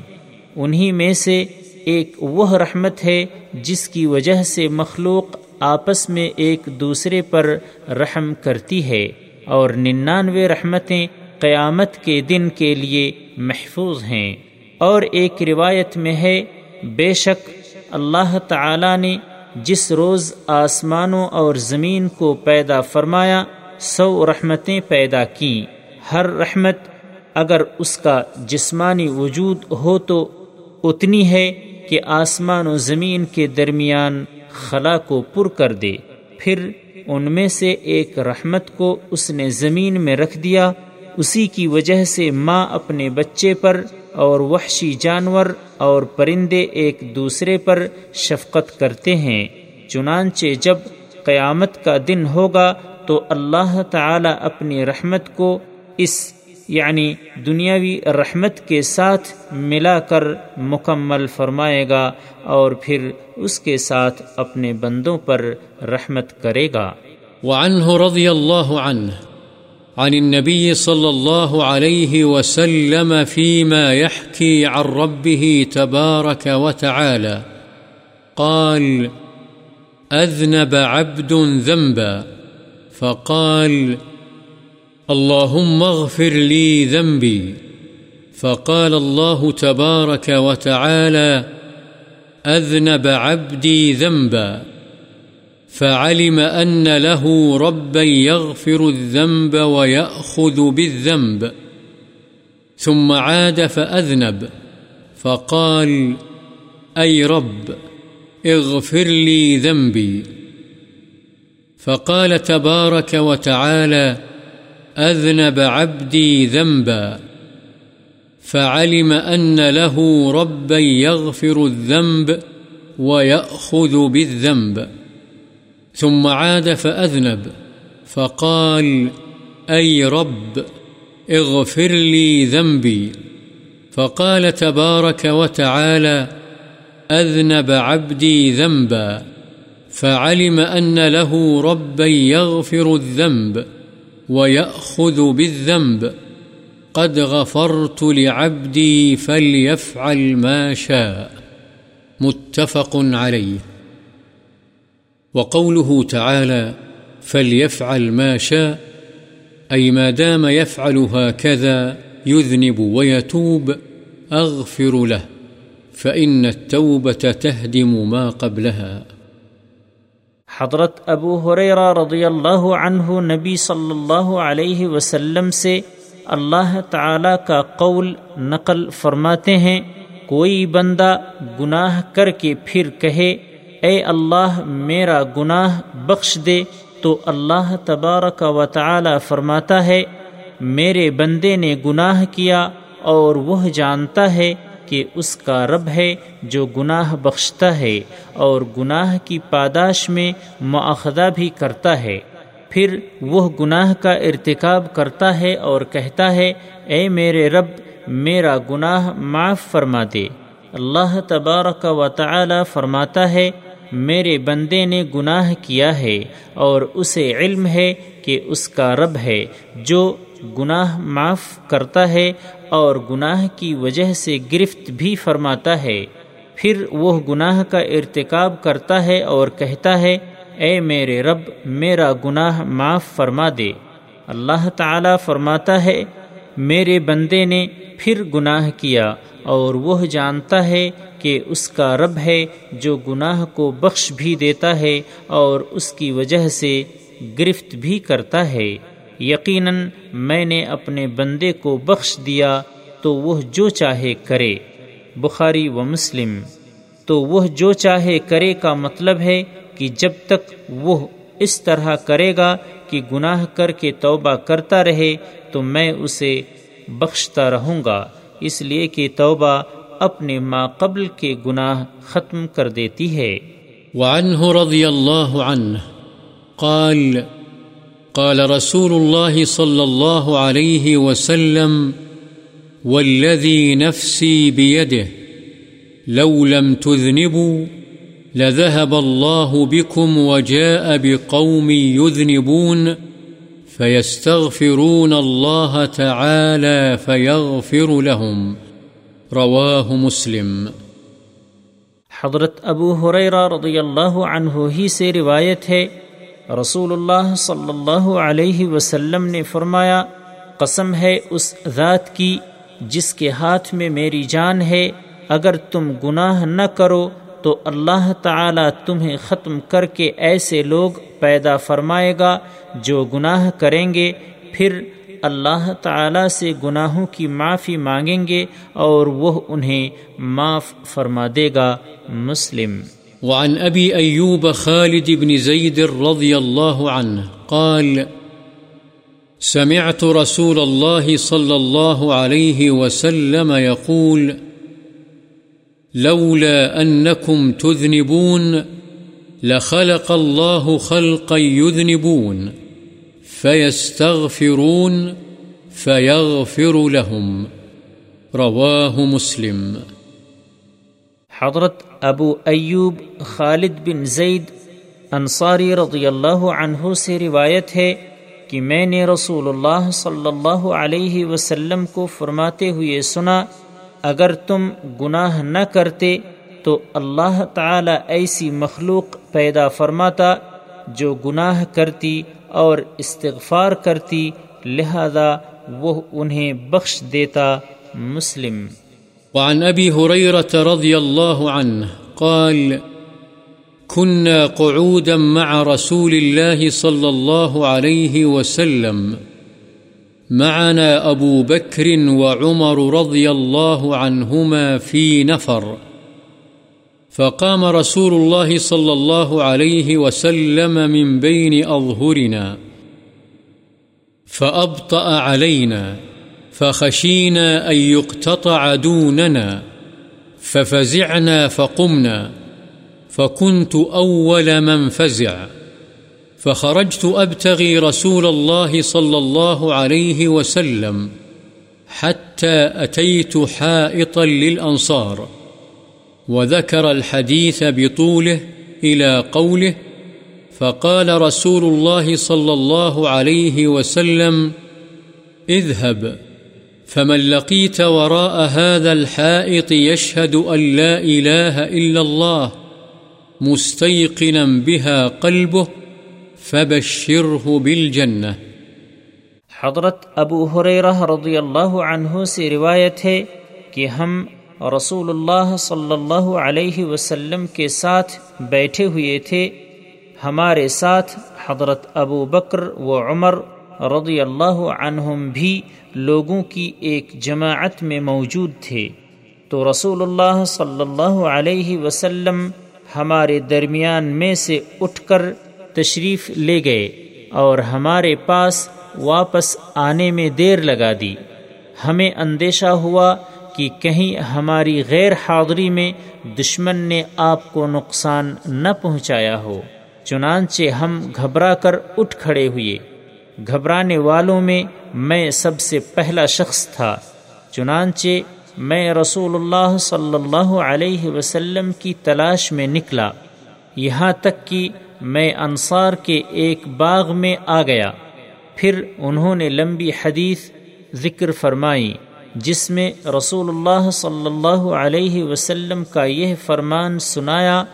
انہی میں سے ایک وہ رحمت ہے جس کی وجہ سے مخلوق آپس میں ایک دوسرے پر رحم کرتی ہے اور ننانوے رحمتیں قیامت کے دن کے لیے محفوظ ہیں۔ اور ایک روایت میں ہے، بے شک اللہ تعالی نے جس روز آسمانوں اور زمین کو پیدا فرمایا سو رحمتیں پیدا کیں ہر رحمت اگر اس کا جسمانی وجود ہو تو اتنی ہے کہ آسمان و زمین کے درمیان خلا کو پر کر دے۔ پھر ان میں سے ایک رحمت کو اس نے زمین میں رکھ دیا۔ اسی کی وجہ سے ماں اپنے بچے پر اور وحشی جانور اور پرندے ایک دوسرے پر شفقت کرتے ہیں۔ چنانچہ جب قیامت کا دن ہوگا تو اللہ تعالی اپنی رحمت کو اس یعنی دنیاوی رحمت کے ساتھ ملا کر مکمل فرمائے گا اور پھر اس کے ساتھ اپنے بندوں پر رحمت کرے گا۔ وعنه رضی اللہ عنہ، عن النبي صلى الله عليه وسلم فيما يحكي عن ربه تبارك وتعالى قال أذنب عبد ذنبا۔ فقال، اللهم اغفر لي ذنبي. فقال الله تبارك وتعالى، أذنب عبدي ذنبا. فعلم أن له ربا يغفر الذنب ويأخذ بالذنب. ثم عاد فأذنب. فقال، أي رب، اغفر لي ذنبي. فقال تبارك وتعالى أذنب عبدي ذنبا فعلم أن له ربا يغفر الذنب ويأخذ بالذنب. ثم عاد فأذنب فقال أي رب اغفر لي ذنبي. فقال تبارك وتعالى أذنب عبدي ذنبا. فعلم أن له ربا يغفر الذنب ويأخذ بالذنب. قد غفرت لعبدي فليفعل ما شاء. متفق عليه. وقوله تعالى فليفعل ما شاء، أي ما دام يفعل هكذا يذنب ويتوب، أغفر له، فإن التوبة تهدم ما قبلها. حضرت ابو حریرہ رضی اللہ عنہ نبی صلی اللہ علیہ وسلم سے اللہ تعالی کا قول نقل فرماتے ہیں، کوئی بندہ گناہ کر کے پھر کہے، اے اللہ میرا گناہ بخش دے، تو اللہ تبارک و تعالی فرماتا ہے، میرے بندے نے گناہ کیا اور وہ جانتا ہے کہ اس کا رب ہے جو گناہ بخشتا ہے اور گناہ کی پاداش میں معاخدہ بھی کرتا ہے۔ پھر وہ گناہ کا ارتکاب کرتا ہے اور کہتا ہے، اے میرے رب، میرا گناہ معاف فرما دے۔ اللہ تبارک و تعالی فرماتا ہے، میرے بندے نے گناہ کیا ہے اور اسے علم ہے کہ اس کا رب ہے جو گناہ معاف کرتا ہے اور گناہ کی وجہ سے گرفت بھی فرماتا ہے۔ پھر وہ گناہ کا ارتکاب کرتا ہے اور کہتا ہے، اے میرے رب، میرا گناہ معاف فرما دے۔ اللہ تعالی فرماتا ہے، میرے بندے نے پھر گناہ کیا اور وہ جانتا ہے کہ اس کا رب ہے جو گناہ کو بخش بھی دیتا ہے اور اس کی وجہ سے گرفت بھی کرتا ہے۔ یقیناً میں نے اپنے بندے کو بخش دیا تو وہ جو چاہے کرے۔ بخاری و مسلم۔ تو وہ جو چاہے کرے کا مطلب ہے کہ جب تک وہ اس طرح کرے گا کہ گناہ کر کے توبہ کرتا رہے تو میں اسے بخشتا رہوں گا۔ اس لیے کہ توبہ اپنے ما قبل کے گناہ ختم کر دیتی ہے۔ وعنه رضی اللہ عنہ قال قال رسول الله صلى الله عليه وسلم، والذي نفسي بيده، لو لم تذنبوا، لذهب الله بكم وجاء بقوم يذنبون، فيستغفرون الله تعالى فيغفر لهم. رواه مسلم. حضرت ابو حریرہ رضی اللہ عنہ ہی سے روایت ہے رسول اللہ صلی اللہ علیہ وسلم نے فرمایا، قسم ہے اس ذات کی جس کے ہاتھ میں میری جان ہے، اگر تم گناہ نہ کرو تو اللہ تعالی تمہیں ختم کر کے ایسے لوگ پیدا فرمائے گا جو گناہ کریں گے، پھر اللہ تعالی سے گناہوں کی معافی مانگیں گے اور وہ انہیں معاف فرما دے گا۔ مسلم وعن أبي أيوب خالد بن زيد رضي الله عنه قال، سمعت رسول الله صلى الله عليه وسلم يقول، لولا أنكم تذنبون لخلق الله خلقا يذنبون، فيستغفرون فيغفر لهم. رواه مسلم. حضرت ابو ایوب خالد بن زید انصاری رضی اللہ عنہ سے روایت ہے کہ میں نے رسول اللہ صلی اللہ علیہ وسلم کو فرماتے ہوئے سنا، اگر تم گناہ نہ کرتے تو اللہ تعالی ایسی مخلوق پیدا فرماتا جو گناہ کرتی اور استغفار کرتی، لہذا وہ انہیں بخش دیتا مسلم۔ وعن أبي هريرة رضي الله عنه قال، كنا قعودا مع رسول الله صلى الله عليه وسلم. معنا أبو بكر وعمر رضي الله عنهما في نفر. فقام رسول الله صلى الله عليه وسلم من بين أظهرنا. فأبطأ علينا. فخشينا أن يقتطع دوننا، ففزعنا فقمنا، فكنت أول من فزع، فخرجت أبتغي رسول الله صلى الله عليه وسلم، حتى أتيت حائطا للأنصار، وذكر الحديث بطوله إلى قوله، فقال رسول الله صلى الله عليه وسلم، اذهب. فمن لقيت وراء هذا الحائط يشهد أن لا إله إلا الله مستيقنا بها قلبه فبشره بالجنة حضرت ابو حریرہ رضی اللہ عنہ سے روایت ہے کہ ہم رسول اللہ صلی اللہ علیہ وسلم کے ساتھ بیٹھے ہوئے تھے۔ ہمارے ساتھ حضرت ابو بکر و عمر رضی اللہ عنہم بھی لوگوں کی ایک جماعت میں موجود تھے۔ تو رسول اللہ صلی اللہ علیہ وسلم ہمارے درمیان میں سے اٹھ کر تشریف لے گئے اور ہمارے پاس واپس آنے میں دیر لگا دی۔ ہمیں اندیشہ ہوا کہ کہیں ہماری غیر حاضری میں دشمن نے آپ کو نقصان نہ پہنچایا ہو، چنانچہ ہم گھبرا کر اٹھ کھڑے ہوئے۔ گھبرانے والوں میں میں سب سے پہلا شخص تھا، چنانچہ میں رسول اللہ صلی اللہ علیہ وسلم کی تلاش میں نکلا۔ یہاں تک کہ میں انصار کے ایک باغ میں آ گیا۔ پھر انہوں نے لمبی حدیث ذکر فرمائی، جس میں رسول اللہ صلی اللہ علیہ وسلم کا یہ فرمان سنایا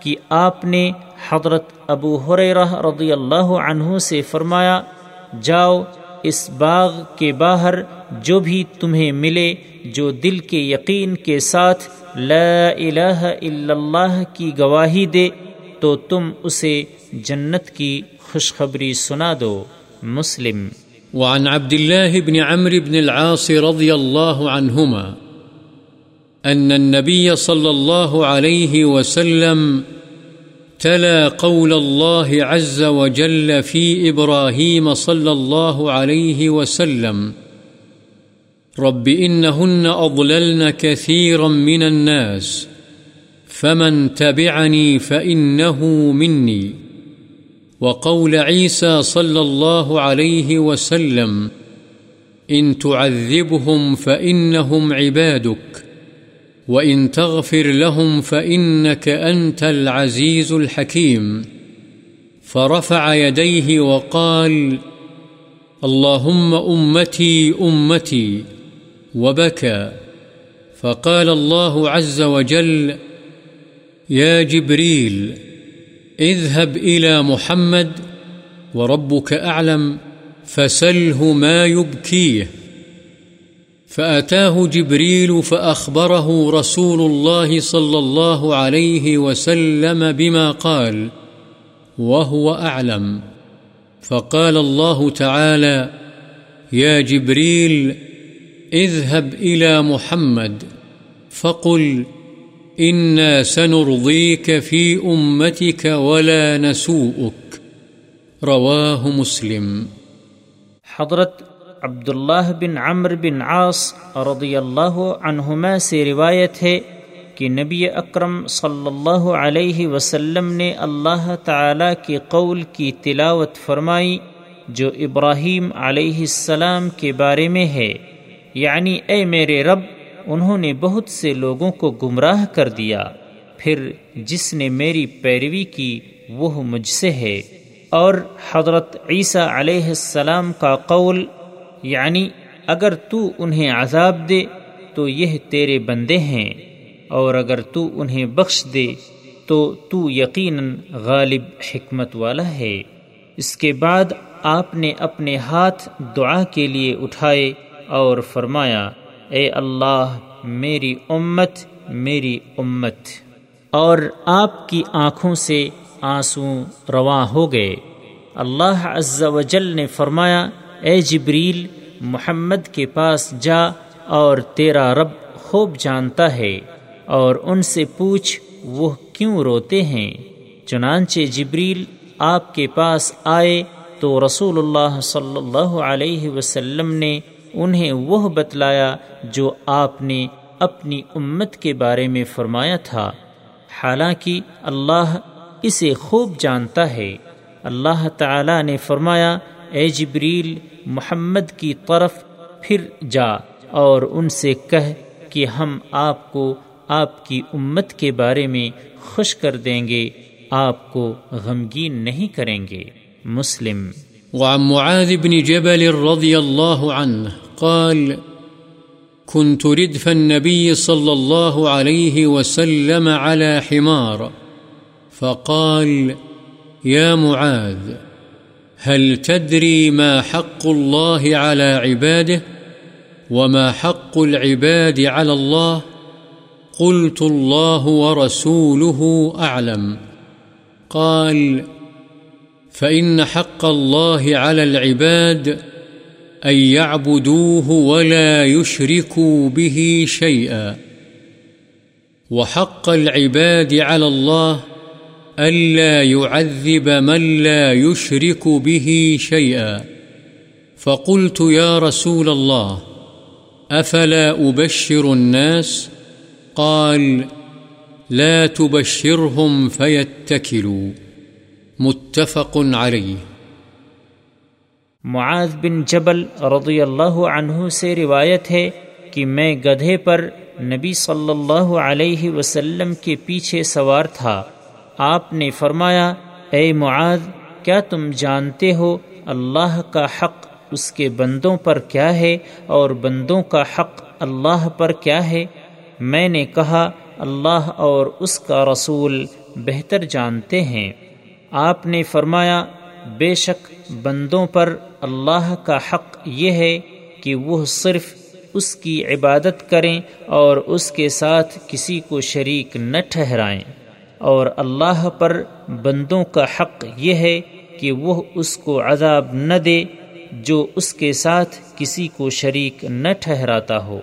کہ آپ نے حضرت ابو حریرہ رضی اللہ عنہ سے فرمایا جاؤ اس باغ کے باہر جو بھی تمہیں ملے، جو دل کے یقین کے ساتھ لا الہ الا اللہ کی گواہی دے، تو تم اسے جنت کی خوشخبری سنا دو، مسلم۔ وعن عبد الله بن عمرو بن العاص رضي الله عنهما أن النبي صلى الله عليه وسلم تلا قول الله عز وجل في إبراهيم صلى الله عليه وسلم. رب إنهن أضللن كثيرا من الناس، فمن تبعني فإنه مني. وقول عيسى صلى الله عليه وسلم، إن تعذبهم فإنهم عبادك. وإن تغفر لهم فإنك أنت العزيز الحكيم فرفع يديه وقال، اللهم أمتي أمتي وبكى. فقال الله عز وجل، يا جبريل، اذهب إلى محمد وربك أعلم، فسله ما يبكيه. فأتاه جبريل فأخبره رسول الله صلى الله عليه وسلم بما قال، وهو أعلم. فقال الله تعالى، يا جبريل، اذهب إلى محمد، فقل، إنا سنرضيك في أمتك ولا نسوءك. رواه مسلم. حضرت عبداللہ بن عمر بن عاص رضی اللہ عنہما سے روایت ہے کہ نبی اکرم صلی اللہ علیہ وسلم نے اللہ تعالی کے قول کی تلاوت فرمائی جو ابراہیم علیہ السلام کے بارے میں ہے۔ یعنی اے میرے رب، انہوں نے بہت سے لوگوں کو گمراہ کر دیا۔ پھر جس نے میری پیروی کی، وہ مجھ سے ہے۔ اور حضرت عیسیٰ علیہ السلام کا قول یعنی اگر تو انہیں عذاب دے تو یہ تیرے بندے ہیں، اور اگر تو انہیں بخش دے تو تو یقیناً غالب حکمت والا ہے۔ اس کے بعد آپ نے اپنے ہاتھ دعا کے لیے اٹھائے اور فرمایا، اے اللہ، میری امت میری امت۔ اور آپ کی آنکھوں سے آنسو رواں ہو گئے۔ اللہ عز و جل نے فرمایا اے جبریل، محمد کے پاس جا اور تیرا رب خوب جانتا ہے اور ان سے پوچھ وہ کیوں روتے ہیں؟ چنانچہ جبریل آپ کے پاس آئے تو رسول اللہ صلی اللہ علیہ وسلم نے انہیں وہ بتلایا جو آپ نے اپنی امت کے بارے میں فرمایا تھا۔ حالانکہ اللہ اسے خوب جانتا ہے۔ اللہ تعالی نے فرمایا، اے جبریل محمد کی طرف پھر جا اور ان سے کہہ کہ ہم آپ کو آپ کی امت کے بارے میں خوش کر دیں گے، آپ کو غمگین نہیں کریں گے۔ مسلم۔ وعن معاذ بن جبل رضي الله عنه قال، كنت ردف النبي صلى الله عليه وسلم على حمار. فقال، يا معاذ هل تدري ما حق الله على عباده وما حق العباد على الله؟ قلت الله ورسوله أعلم. قال، فإن حق الله على العباد أن يعبدوه ولا يشركوا به شيئا. وحق العباد على الله ألا يعذب من لا يشرك به شيئا. فقلت يا رسول الله، أفلا أبشر الناس؟ قال، لا تبشرهم فيتكلوا. متفق عليه. معاذ بن جبل رضی اللہ عنہ سے روایت ہے کہ میں گدھے پر نبی صلی اللہ علیہ وسلم کے پیچھے سوار تھا۔ آپ نے فرمایا، اے معاذ، کیا تم جانتے ہو اللہ کا حق اس کے بندوں پر کیا ہے اور بندوں کا حق اللہ پر کیا ہے؟ میں نے کہا، اللہ اور اس کا رسول بہتر جانتے ہیں۔ آپ نے فرمایا، بے شک بندوں پر اللہ کا حق یہ ہے کہ وہ صرف اس کی عبادت کریں اور اس کے ساتھ کسی کو شریک نہ ٹھہرائیں۔ اور اللہ پر بندوں کا حق یہ ہے کہ وہ اس کو عذاب نہ دے جو اس کے ساتھ کسی کو شریک نہ ٹھہراتا ہو۔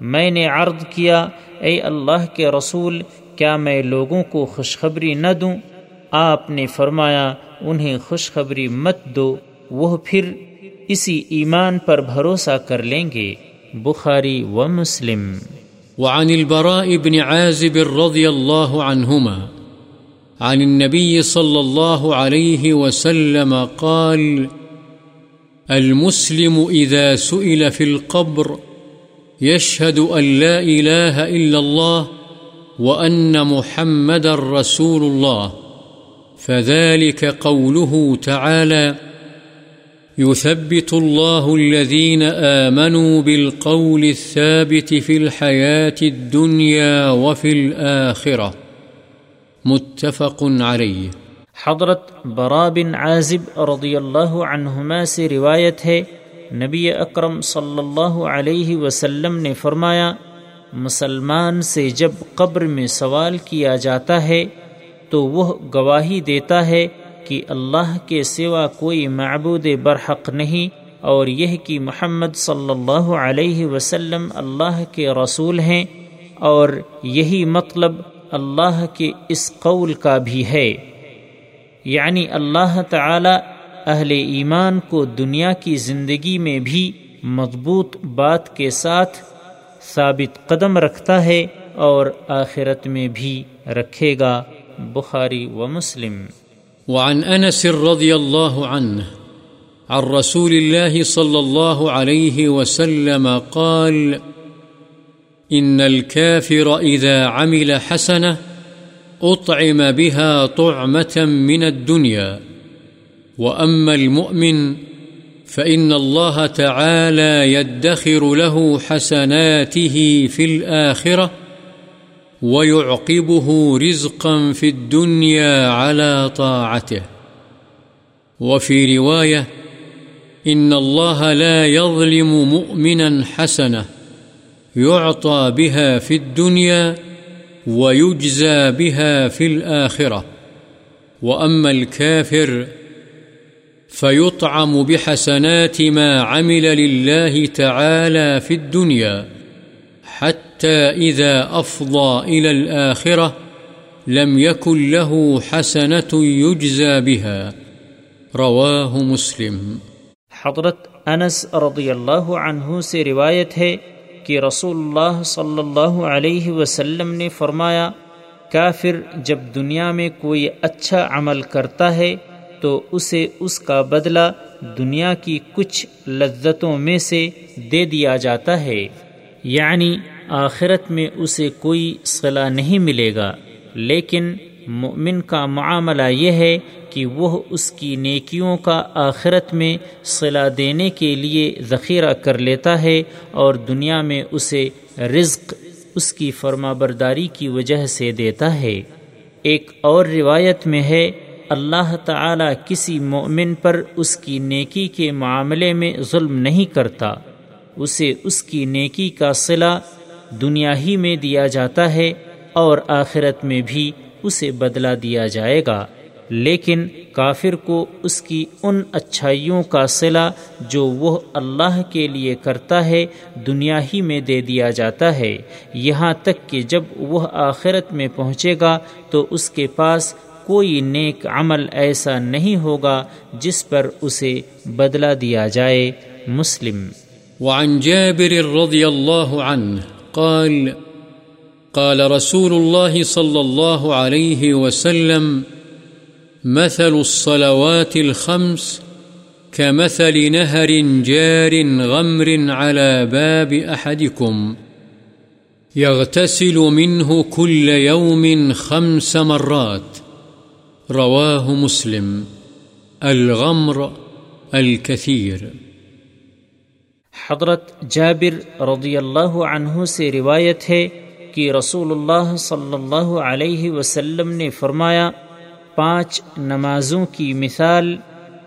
میں نے عرض کیا، اے اللہ کے رسول، کیا میں لوگوں کو خوشخبری نہ دوں؟ آپ نے فرمایا، انہیں خوشخبری مت دو، وہ پھر اسی ایمان پر بھروسہ کر لیں گے۔ بخاری و مسلم۔ وعن البراء بن عازب رضي الله عنهما عن النبي صلى الله عليه وسلم قال، المسلم إذا سئل في القبر يشهد أن لا إله إلا الله وأن محمد رسول الله، فذلك قوله تعالى يثبت الله الذين آمنوا بالقول الثابت في الحياة الدنيا وفي الآخرة. متفق عليه. حضرت برا بن عازب رضی اللہ عنہما سے روایت ہے، نبی اکرم صلی اللہ علیہ وسلم نے فرمایا، مسلمان سے جب قبر میں سوال کیا جاتا ہے تو وہ گواہی دیتا ہے کہ اللہ کے سوا کوئی معبود برحق نہیں اور یہ کہ محمد صلی اللہ علیہ وسلم اللہ کے رسول ہیں اور یہی مطلب اللہ کے اس قول کا بھی ہے۔ یعنی اللہ تعالی اہل ایمان کو دنیا کی زندگی میں بھی مضبوط بات کے ساتھ ثابت قدم رکھتا ہے اور آخرت میں بھی رکھے گا۔ بخاری ومسلم وعن أنس رضي الله عنه عن رسول الله صلى الله عليه وسلم قال، إن الكافر إذا عمل حسنة أطعم بها طعمة من الدنيا، وأما المؤمن فإن الله تعالى يدخر له حسناته في الآخرة ويعقبه رزقا في الدنيا على طاعته. وفي رواية، إن الله لا يظلم مؤمنا حسنة، يعطى بها في الدنيا ويجزى بها في الآخرة. وأما الكافر، فيطعم بحسنات ما عمل لله تعالى في الدنيا حتى حتى إذا أفضى إلى الآخرة لم يكن له حسنة يجزى بها. رواه مسلم. حضرت انس رضی اللہ عنہ سے روایت ہے کہ رسول اللہ صلی اللہ علیہ وسلم نے فرمایا، کافر جب دنیا میں کوئی اچھا عمل کرتا ہے، تو اسے اس کا بدلہ دنیا کی کچھ لذتوں میں سے دے دیا جاتا ہے۔ یعنی آخرت میں اسے کوئی صلاح نہیں ملے گا۔ لیکن مؤمن کا معاملہ یہ ہے کہ وہ اس کی نیکیوں کا آخرت میں صلاح دینے کے لیے ذخیرہ کر لیتا ہے اور دنیا میں اسے رزق اس کی فرما برداری کی وجہ سے دیتا ہے۔ ایک اور روایت میں ہے، اللہ تعالی کسی مومن پر اس کی نیکی کے معاملے میں ظلم نہیں کرتا۔ اسے اس کی نیکی کا صلہ دنیا ہی میں دیا جاتا ہے اور آخرت میں بھی اسے بدلہ دیا جائے گا۔ لیکن کافر کو اس کی ان اچھائیوں کا صلہ جو وہ اللہ کے لیے کرتا ہے دنیا ہی میں دے دیا جاتا ہے۔ یہاں تک کہ جب وہ آخرت میں پہنچے گا تو اس کے پاس کوئی نیک عمل ایسا نہیں ہوگا جس پر اسے بدلہ دیا جائے۔ مسلم۔ وعن جابر رضی اللہ عنہ قال قال رسول الله صلى الله عليه وسلم، مثل الصلوات الخمس كمثل نهر جار غمر على باب أحدكم، يغتسل منه كل يوم خمس مرات. رواه مسلم. الغمر الكثير. حضرت جابر رضی اللہ عنہ سے روایت ہے کہ رسول اللہ صلی اللہ علیہ وسلم نے فرمایا، پانچ نمازوں کی مثال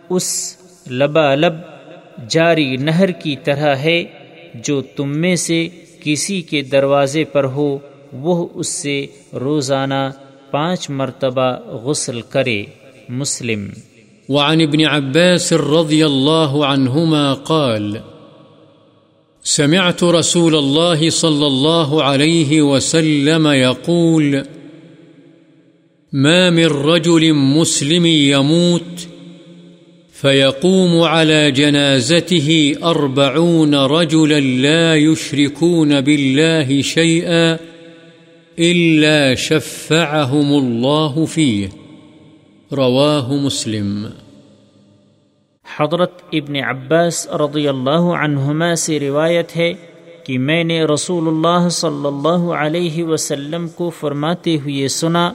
اس لبا لب جاری نہر کی طرح ہے جو تم میں سے کسی کے دروازے پر ہو، وہ اس سے روزانہ پانچ مرتبہ غسل کرے۔ مسلم۔ وعن ابن عباس رضی اللہ عنہما قال سمعت رسول الله صلى الله عليه وسلم يقول ما من رجل مسلم يموت فيقوم على جنازته أربعون رجلا لا يشركون بالله شيئا إلا شفعهم الله فيه رواه مسلم۔ حضرت ابن عباس رضی اللہ عنہما سے روایت ہے کہ میں نے رسول اللہ صلی اللہ علیہ وسلم کو فرماتے ہوئے سنا،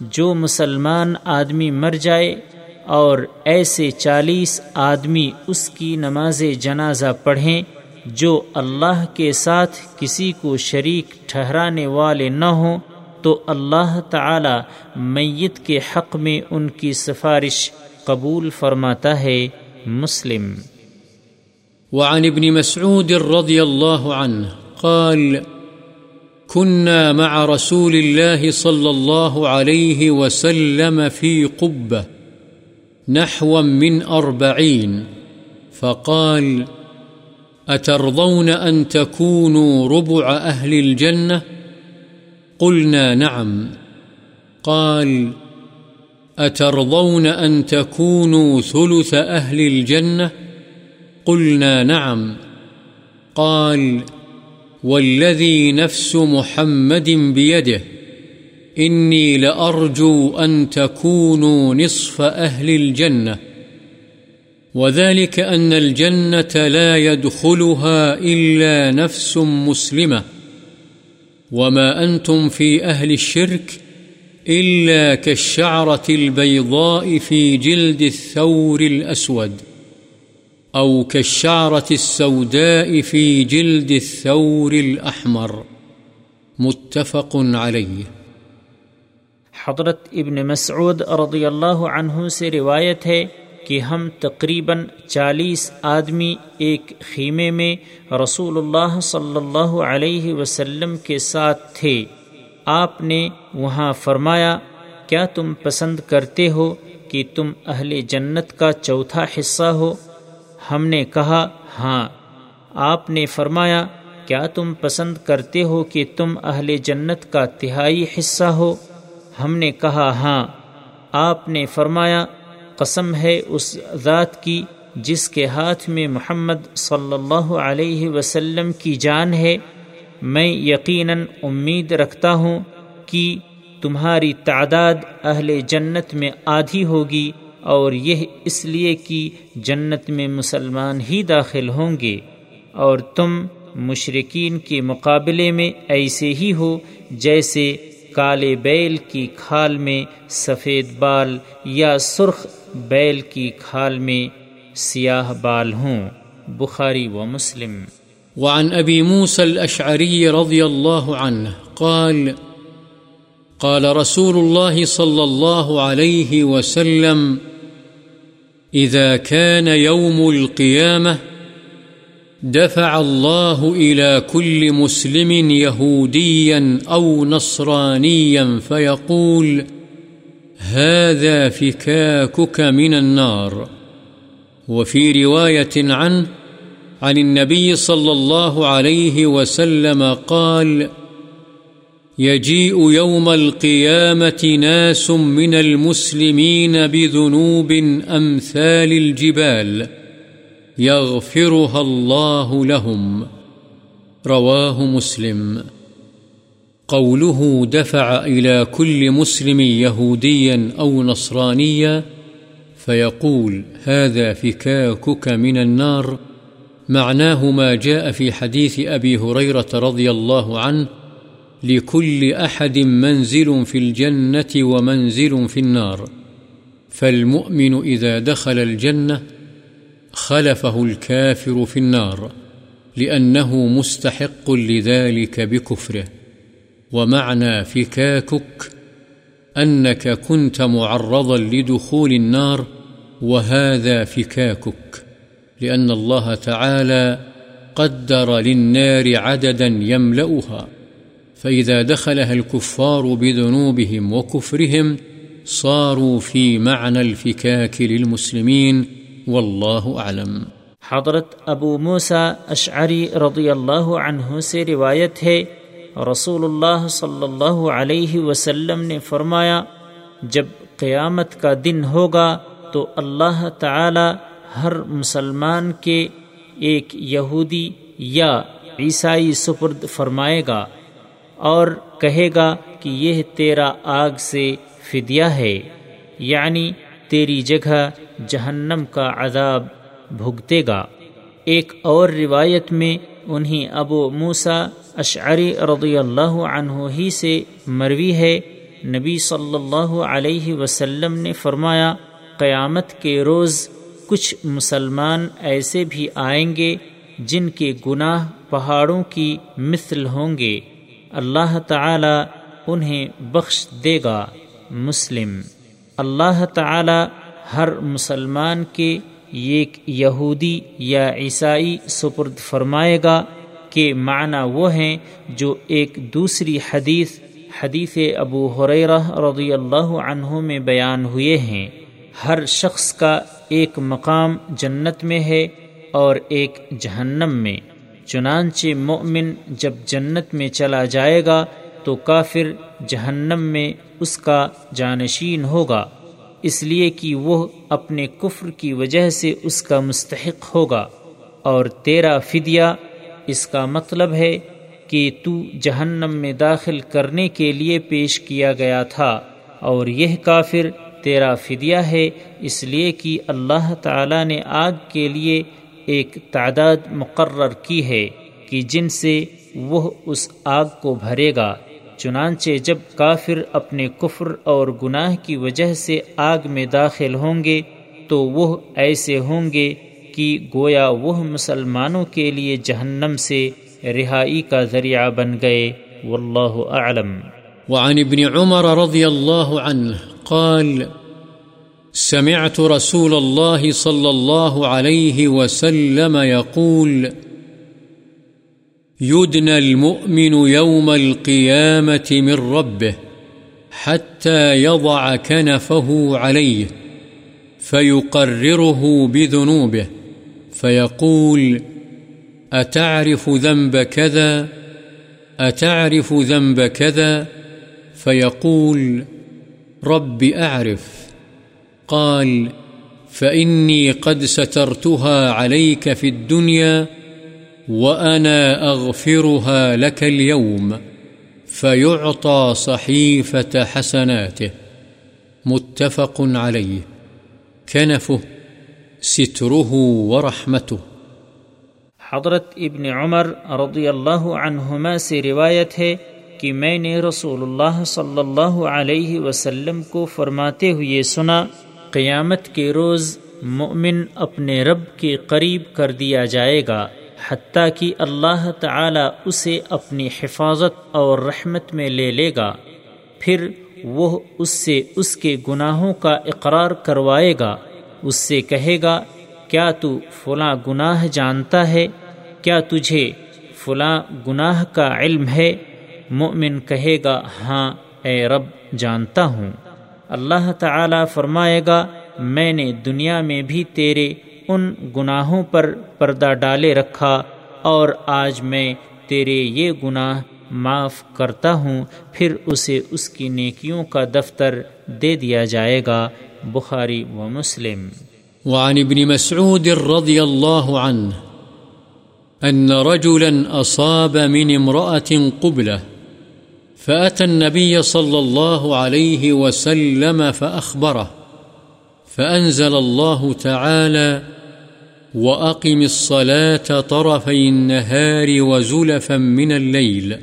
جو مسلمان آدمی مر جائے اور ایسے چالیس آدمی اس کی نماز جنازہ پڑھیں جو اللہ کے ساتھ کسی کو شریک ٹھہرانے والے نہ ہوں، تو اللہ تعالی میت کے حق میں ان کی سفارش قبول فرماتا ہے مسلم۔ وعن ابن مسعود رضي الله عنه قال كنا مع رسول الله صلى الله عليه وسلم في قبة نحو من أربعين فقال أترضون أن تكونوا ربع أهل الجنة قلنا، نعم. قال أترضون أن تكونوا ثلث أهل الجنة؟ قلنا نعم. قال، والذي نفس محمد بيده، إني لأرجو أن تكونوا نصف أهل الجنة. وذلك أن الجنة لا يدخلها إلا نفس مسلمة. وما أنتم في أهل الشرك؟ إلا كالشعرة البيضاء في جلد الثور الأسود، أو كالشعرة السوداء في جلد الثور الأحمر. متفق عليه. حضرت ابن مسعود رضی اللہ عنہ سے روایت ہے کہ ہم تقریباً چالیس آدمی ایک خیمے میں رسول اللہ صلی اللہ علیہ وسلم کے ساتھ تھے۔ آپ نے وہاں فرمایا، کیا تم پسند کرتے ہو کہ تم اہل جنت کا چوتھا حصہ ہو؟ ہم نے کہا ہاں۔ آپ نے فرمایا، کیا تم پسند کرتے ہو کہ تم اہل جنت کا تہائی حصہ ہو؟ ہم نے کہا ہاں۔ آپ نے فرمایا، قسم ہے اس ذات کی جس کے ہاتھ میں محمد صلی اللہ علیہ وسلم کی جان ہے۔ میں یقیناً امید رکھتا ہوں کہ تمہاری تعداد اہل جنت میں آدھی ہوگی اور یہ اس لیے کہ جنت میں مسلمان ہی داخل ہوں گے۔ اور تم مشرقین کے مقابلے میں ایسے ہی ہو جیسے کالے بیل کی کھال میں سفید بال یا سرخ بیل کی کھال میں سیاہ بال ہوں۔ بخاری و مسلم۔ وعن أبي موسى الأشعري رضي الله عنه قال قال رسول الله صلى الله عليه وسلم، إذا كان يوم القيامة دفع الله إلى كل مسلم يهوديا أو نصرانيا فيقول، هذا فكاكك من النار. وفي رواية عنه عن النبي صلى الله عليه وسلم قال، يجيء يوم القيامة ناس من المسلمين بذنوب أمثال الجبال يغفرها الله لهم. رواه مسلم. قوله دفع إلى كل مسلم يهوديا أو نصرانيا فيقول، هذا فكاكك من النار معناه ما جاء في حديث أبي هريرة رضي الله عنه لكل أحد منزل في الجنة ومنزل في النار. فالمؤمن إذا دخل الجنة خلفه الكافر في النار، لأنه مستحق لذلك بكفره. ومعنى فكاكك أنك كنت معرضا لدخول النار، وهذا فكاكك. لأن الله تعالى قدر للنار عددا يملأها فإذا دخلها الكفار بذنوبهم وكفرهم صاروا في معنى الفكاك للمسلمين والله أعلم. حضرت ابو موسا اشعری رضی اللہ عنہ سے روایت ہے، رسول اللہ صلی اللہ علیہ وسلم نے فرمایا، جب قیامت کا دن ہوگا تو اللہ تعالی ہر مسلمان کے ایک یہودی یا عیسائی سپرد فرمائے گا اور کہے گا کہ یہ تیرا آگ سے فدیہ ہے یعنی تیری جگہ جہنم کا عذاب بھگتے گا۔ ایک اور روایت میں انہیں ابو موسا اشعری رضی اللہ عنہ ہی سے مروی ہے۔ نبی صلی اللہ علیہ وسلم نے فرمایا، قیامت کے روز کچھ مسلمان ایسے بھی آئیں گے جن کے گناہ پہاڑوں کی مثل ہوں گے۔ اللہ تعالی انہیں بخش دے گا۔ مسلم۔ اللہ تعالی ہر مسلمان کے ایک یہودی یا عیسائی سپرد فرمائے گا کہ معنی وہ ہیں جو ایک دوسری حدیث حدیث ابو حریرہ رضی اللہ عنہ میں بیان ہوئے ہیں۔ ہر شخص کا ایک مقام جنت میں ہے اور ایک جہنم میں۔ چنانچہ مؤمن جب جنت میں چلا جائے گا تو کافر جہنم میں اس کا جانشین ہوگا، اس لیے کہ وہ اپنے کفر کی وجہ سے اس کا مستحق ہوگا۔ اور تیرا فدیہ، اس کا مطلب ہے کہ تو جہنم میں داخل کرنے کے لیے پیش کیا گیا تھا اور یہ کافر تیرا فدیہ ہے، اس لیے کہ اللہ تعالی نے آگ کے لیے ایک تعداد مقرر کی ہے کہ جن سے وہ اس آگ کو بھرے گا۔ چنانچہ جب کافر اپنے کفر اور گناہ کی وجہ سے آگ میں داخل ہوں گے، تو وہ ایسے ہوں گے کہ گویا وہ مسلمانوں کے لیے جہنم سے رہائی کا ذریعہ بن گئے۔ واللہ اعلم۔ وعن ابن عمر رضي الله عنه قال، سمعت رسول الله صلى الله عليه وسلم يقول، يدنى المؤمن يوم القيامة من ربه حتى يضع كنفه عليه، فيقرره بذنوبه، فيقول، أتعرف ذنب كذا؟ أتعرف ذنب كذا؟ فيقول رب أعرف. قال، فإني قد سترتها عليك في الدنيا، وأنا أغفرها لك اليوم، فيعطى صحيفة حسناته. متفق عليه. كنفه، ستره ورحمته. حضرت ابن عمر رضی اللہ عنہما سے روایت ہے کہ میں نے رسول اللہ صلی اللہ علیہ وسلم کو فرماتے ہوئے سنا، قیامت کے روز مؤمن اپنے رب کے قریب کر دیا جائے گا، حتیٰ کہ اللہ تعالی اسے اپنی حفاظت اور رحمت میں لے لے گا۔ پھر وہ اس سے اس کے گناہوں کا اقرار کروائے گا۔ اس سے کہے گا، کیا تو فلاں گناہ جانتا ہے؟ کیا تجھے فلاں گناہ کا علم ہے؟ مؤمن کہے گا ہاں اے رب، جانتا ہوں۔ اللہ تعالی فرمائے گا، میں نے دنیا میں بھی تیرے ان گناہوں پر پردہ ڈالے رکھا، اور آج میں تیرے یہ گناہ معاف کرتا ہوں، پھر اسے اس کی نیکیوں کا دفتر دے دیا جائے گا۔ بخاری و مسلم۔ وعن ابن مسعود رضي الله عنه أن رجلا أصاب من امرأة قبلة فأتى النبي صلى الله عليه وسلم فأخبره، فأنزل الله تعالى وأقم الصلاة طرفي النهار وزلفا من الليل،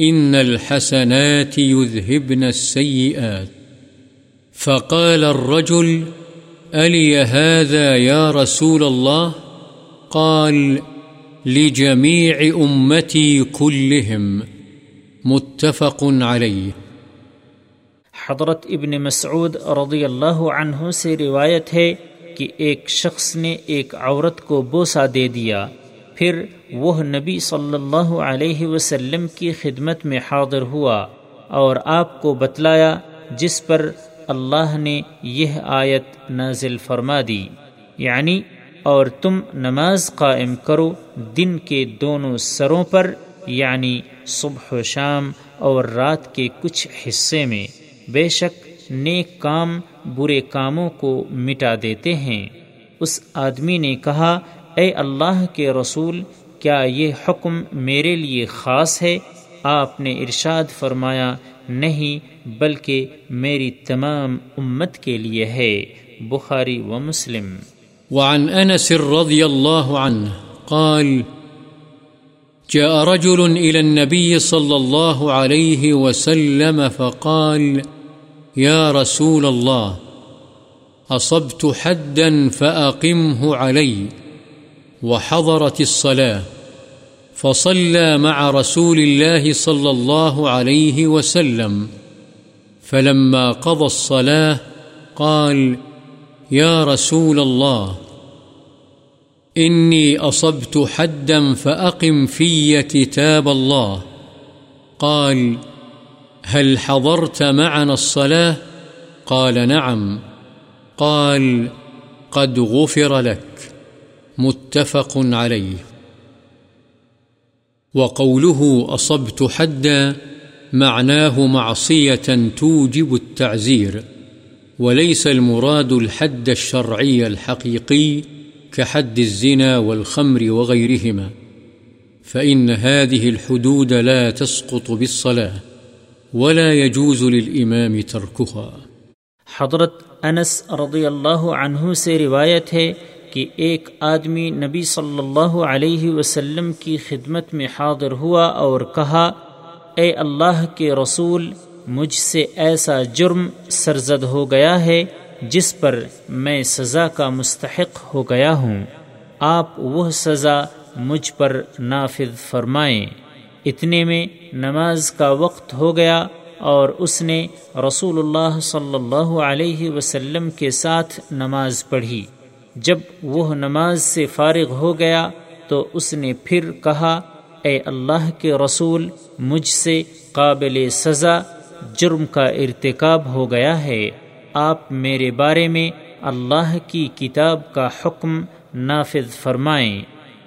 إن الحسنات يذهبن السيئات. فقال الرجل ألي هذا يا رسول الله؟ قال لجميع أمتي كلهم. متفق عليه حضرت ابن مسعود رضی اللہ عنہ سے روایت ہے کہ ایک شخص نے ایک عورت کو بوسا دے دیا۔ پھر وہ نبی صلی اللہ علیہ وسلم کی خدمت میں حاضر ہوا اور آپ کو بتلایا جس پر اللہ نے یہ آیت نازل فرما دی۔ یعنی اور تم نماز قائم کرو دن کے دونوں سروں پر یعنی صبح و شام اور رات کے کچھ حصے میں بے شک نیک کام برے کاموں کو مٹا دیتے ہیں۔ اس آدمی نے کہا، اے اللہ کے رسول، کیا یہ حکم میرے لیے خاص ہے؟ آپ نے ارشاد فرمایا، نہیں، بلکہ میری تمام امت کے لیے ہے۔ بخاری و مسلم۔ وعن انس رضی اللہ عنہ قال جاء رجل إلى النبي صلى الله عليه وسلم فقال، يا رسول الله، أصبت حدا فأقمه علي، وحضرت الصلاة، فصلى مع رسول الله صلى الله عليه وسلم، فلما قضى الصلاة قال، يا رسول الله إني أصبت حدا فأقم في كتاب الله. قال، هل حضرت معنا الصلاة؟ قال، نعم. قال، قد غفر لك. متفق عليه. وقوله أصبت حدا معناه معصية توجب التعزير، وليس المراد الحد الشرعي الحقيقي كحد الزنا والخمر وغيرهما، فإن هذه الحدود لا تسقط بالصلاة ولا يجوز للإمام تركها. حضرت انس رضی اللہ عنہ سے روایت ہے کہ ایک آدمی نبی صلی اللہ علیہ وسلم کی خدمت میں حاضر ہوا اور کہا، اے اللہ کے رسول، مجھ سے ایسا جرم سرزد ہو گیا ہے جس پر میں سزا کا مستحق ہو گیا ہوں، آپ وہ سزا مجھ پر نافذ فرمائیں۔ اتنے میں نماز کا وقت ہو گیا اور اس نے رسول اللہ صلی اللہ علیہ وسلم کے ساتھ نماز پڑھی۔ جب وہ نماز سے فارغ ہو گیا تو اس نے پھر کہا، اے اللہ کے رسول، مجھ سے قابل سزا جرم کا ارتکاب ہو گیا ہے۔ آپ میرے بارے میں اللہ کی کتاب کا حکم نافذ فرمائیں۔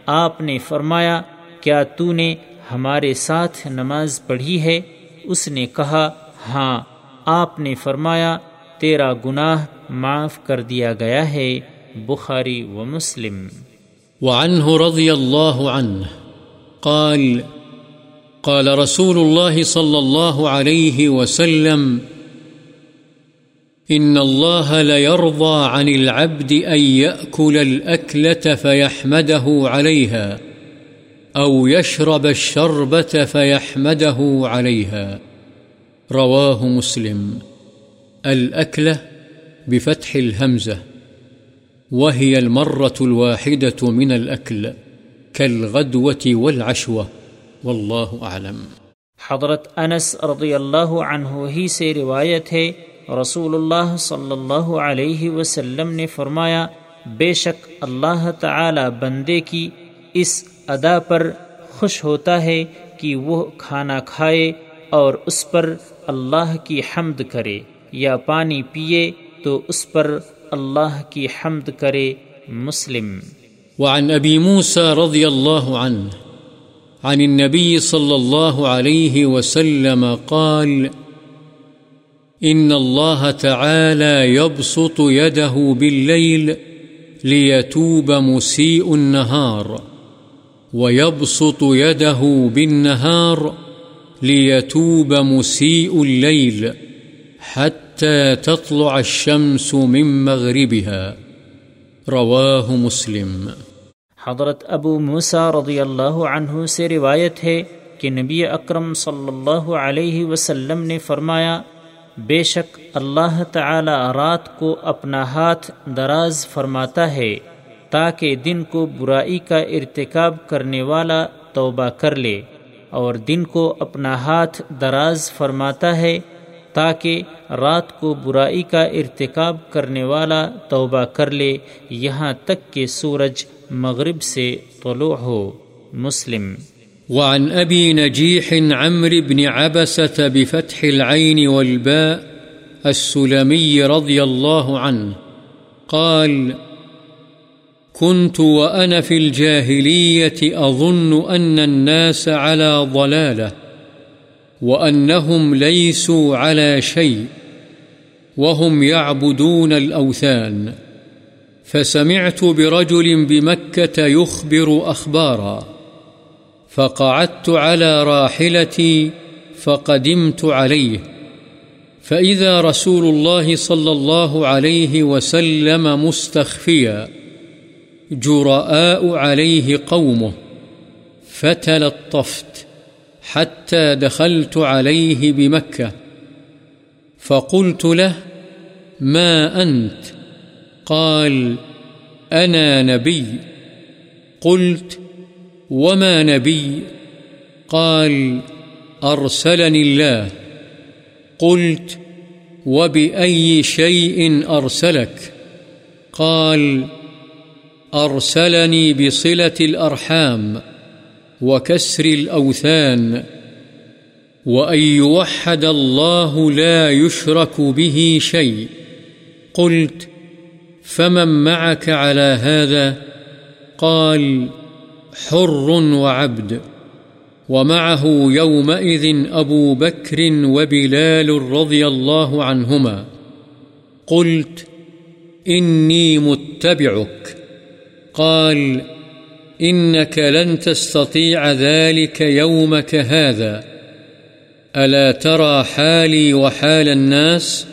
آپ نے فرمایا، کیا تو نے ہمارے ساتھ نماز پڑھی ہے؟ اس نے کہا ہاں۔ آپ نے فرمایا، تیرا گناہ معاف کر دیا گیا ہے، بخاری و مسلم۔ وعنه رضي الله عنه قال قال رسول الله صلى الله عليه وسلم إن الله ليرضى عن العبد أن يأكل الأكلة فيحمده عليها، أو يشرب الشربة فيحمده عليها. رواه مسلم. الأكلة بفتح الهمزة، وهي المرة الواحدة من الأكل، كالغدوة والعشوة، والله أعلم. حضرت انس رضی اللہ عنہ ہی سے روایت ہے رسول اللہ صلی اللہ علیہ وسلم نے فرمایا بے شک اللہ تعالی بندے کی اس ادا پر خوش ہوتا ہے کہ وہ کھانا کھائے اور اس پر اللہ کی حمد کرے یا پانی پیے تو اس پر اللہ کی حمد کرے مسلم وعن أبي موسى رضي الله عنه، عن النبي صلى الله عليه وسلم قال إن الله تعالى يبسط يده بالليل ليتوب مسيء النهار ويبسط يده بالنهار ليتوب مسيء الليل حتى تطلع الشمس من مغربها رواه مسلم حضرت ابو موسا رضی اللہ عنہ سے روایت ہے کہ نبی اکرم صلی اللہ علیہ وسلم نے فرمایا بے شک اللہ تعالی رات کو اپنا ہاتھ دراز فرماتا ہے تاکہ دن کو برائی کا ارتکاب کرنے والا توبہ کر لے اور دن کو اپنا ہاتھ دراز فرماتا ہے تاکہ رات کو برائی کا ارتکاب کرنے والا توبہ کر لے یہاں تک کہ سورج مغرب سے طلوع ہو۔ مسلم وعن أبي نجيح عمرو بن عبسة بفتح العين والباء السلمي رضي الله عنه قال، كنت وأنا في الجاهلية أظن أن الناس على ضلاله وأنهم ليسوا على شيء وهم يعبدون الأوثان، فسمعت برجل بمكة يخبر أخبارا فقعدت على راحلتي فقدمت عليه. فإذا رسول الله صلى الله عليه وسلم مستخفيا جراء عليه قومه، فتلطفت حتى دخلت عليه بمكة. فقلت له ما أنت؟ قال أنا نبي. قلت وما نبي قال أرسلني الله قلت وبأي شيء أرسلك قال أرسلني بصلة الأرحام وكسر الأوثان وأن يوحد الله لا يشرك به شيء قلت فمن معك على هذا قال حر وعبد. ومعه يومئذ أبو بكر وبلال رضي الله عنهما. قلت إني متبعك. قال إنك لن تستطيع ذلك يومك هذا. ألا ترى حالي وحال الناس؟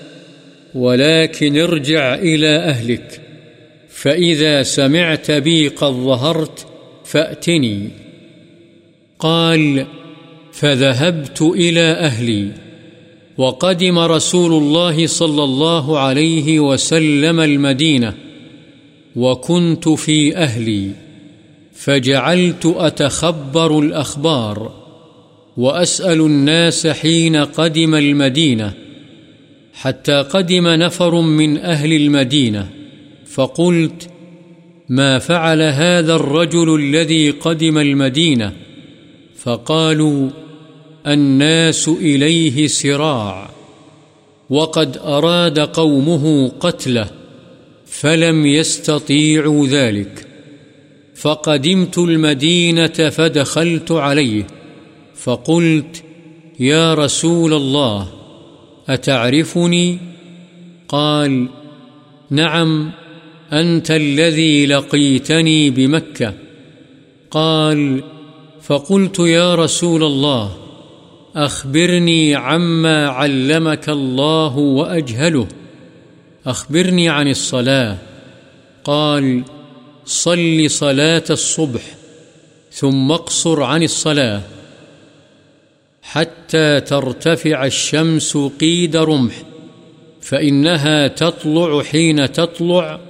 ولكن ارجع إلى أهلك. فإذا سمعت بي قد ظهرت فأتني. قال، فذهبت إلى أهلي. وقدم رسول الله صلى الله عليه وسلم المدينة. وكنت في أهلي. فجعلت أتخبر الأخبار. وأسأل الناس حين قدم المدينة. حتى قدم نفر من أهل المدينة. فقلت ما فعل هذا الرجل الذي قدم المدينة، فقالوا الناس إليه سراع وقد أراد قومه قتله، فلم يستطيعوا ذلك فقدمت المدينة فدخلت عليه، فقلت يا رسول الله، أتعرفني؟ قال نعم أنت الذي لقيتني بمكة. قال، فقلت يا رسول الله، أخبرني عما علمك الله وأجهله. أخبرني عن الصلاة. قال، صل صلاة الصبح، ثم اقصر عن الصلاة. حتى ترتفع الشمس قيد رمح، فإنها تطلع حين تطلع.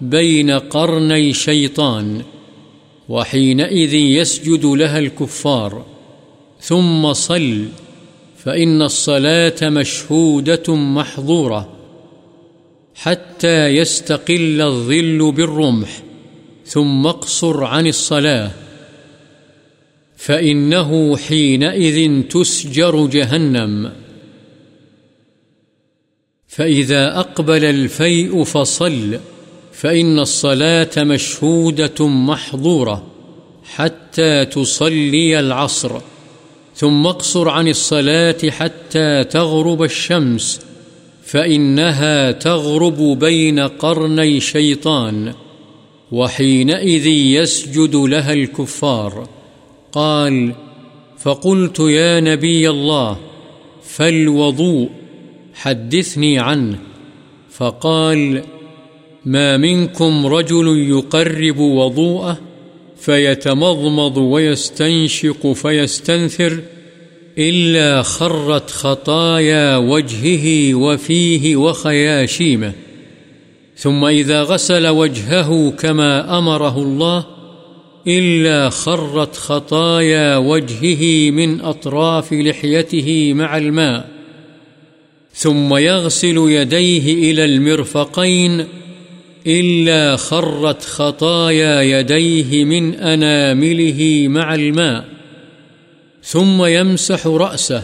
بين قرني شيطان، وحينئذ يسجد لها الكفار. ثم صل، فإن الصلاة مشهودة محظورة، حتى يستقل الظل بالرمح، ثم اقصر عن الصلاة. فإنه حينئذ تسجر جهنم. فإذا أقبل الفيء فصل فإن الصلاة مشهودة محظورة حتى تصلي العصر، ثم اقصر عن الصلاة حتى تغرب الشمس، فإنها تغرب بين قرني شيطان، وحينئذ يسجد لها الكفار. قال فقلت يا نبي الله، فالوضوء، حدثني عنه. فقال ما منكم رجل يقرب وضوءه فيتمضمض ويستنشق فيستنثر إلا خرت خطايا وجهه وفيه وخياشيمه. ثم إذا غسل وجهه كما أمره الله إلا خرت خطايا وجهه من أطراف لحيته مع الماء. ثم يغسل يديه إلى المرفقين إلا خرت خطايا يديه من أنامله مع الماء، ثم يمسح رأسه،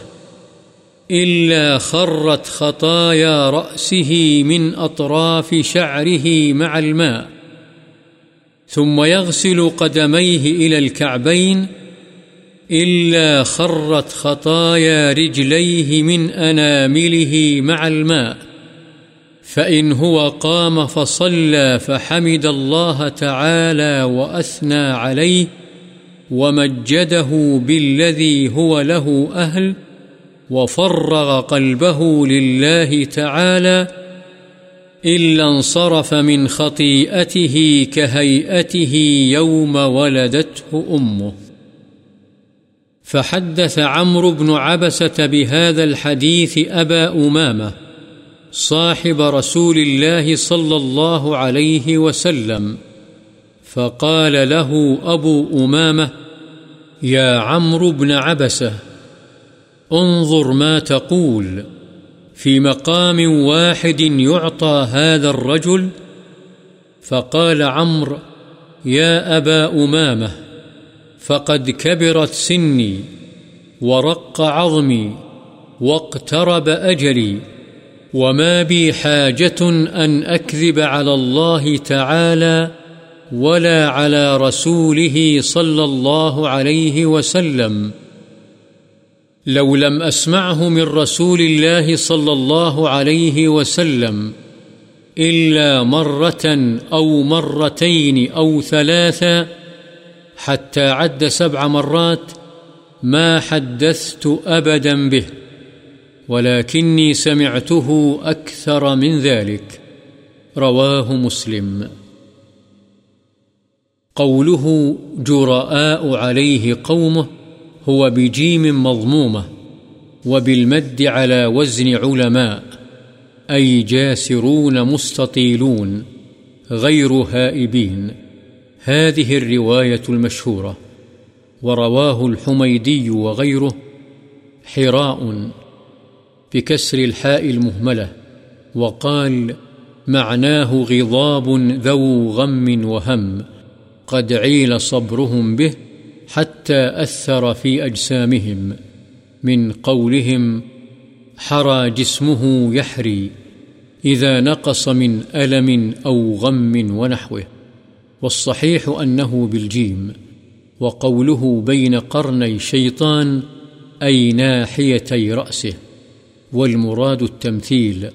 إلا خرت خطايا رأسه من أطراف شعره مع الماء، ثم يغسل قدميه إلى الكعبين، إلا خرت خطايا رجليه من أنامله مع الماء. فإن هو قام فصلى فحمد الله تعالى وأثنى عليه ومجده بالذي هو له أهل وفرغ قلبه لله تعالى إلا انصرف من خطيئته كهيئته يوم ولدته أمه فحدث عمرو بن عبسة بهذا الحديث أبا أمامة صاحب رسول الله صلى الله عليه وسلم، فقال له أبو أمامة يا عمرو بن عبسة انظر ما تقول في مقام واحد يعطى هذا الرجل، فقال عمرو يا أبا أمامة فقد كبرت سني ورق عظمي واقترب أجلي وما بي حاجة أن أكذب على الله تعالى ولا على رسوله صلى الله عليه وسلم لو لم أسمعه من رسول الله صلى الله عليه وسلم إلا مرة أو مرتين أو ثلاثة حتى عد سبع مرات ما حدثت أبدا به ولكني سمعته أكثر من ذلك. رواه مسلم. قوله جراء عليه قومه هو بجيم مضمومة وبالمد على وزن علماء، أي جاسرون مستطيلون غير هائبين. هذه الرواية المشهورة. ورواه الحميدي وغيره. حراء. بكسر الحاء المهملة، وقال معناه غضاب ذو غم وهم، قد عيل صبرهم به حتى أثر في أجسامهم، من قولهم حرى جسمه يحري، إذا نقص من ألم أو غم ونحوه، والصحيح أنه بالجيم، وقوله بين قرني شيطان أي ناحيتي رأسه. والمراد التمثيل،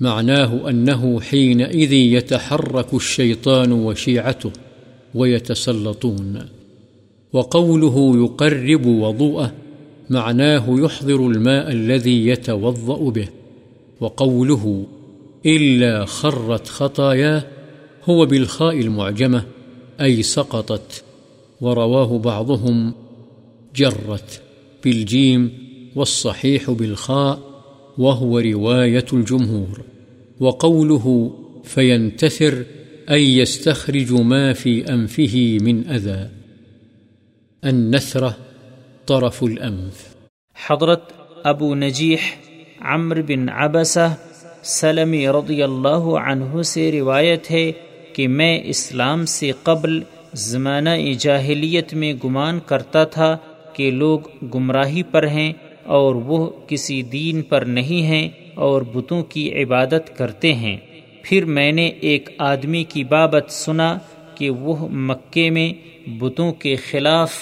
معناه أنه حينئذ يتحرك الشيطان وشيعته ويتسلطون. وقوله يقرب وضوءه، معناه يحضر الماء الذي يتوضأ به. وقوله إلا خرت خطاياه، هو بالخاء المعجمة، أي سقطت. ورواه بعضهم، جرت بالجيم والصحيح بالخاء وهو رواية الجمهور، وقوله فينتثر أي يستخرج ما في أنفه من أذى. النثرة طرف الأنف. حضرت ابو نجیح عمر بن عبسہ سلمی رضی اللہ عنہ سے روایت ہے کہ میں اسلام سے قبل زمانہ جاہلیت میں گمان کرتا تھا کہ لوگ گمراہی پر ہیں اور وہ کسی دین پر نہیں ہیں اور بتوں کی عبادت کرتے ہیں۔ پھر میں نے ایک آدمی کی بابت سنا کہ وہ مکے میں بتوں کے خلاف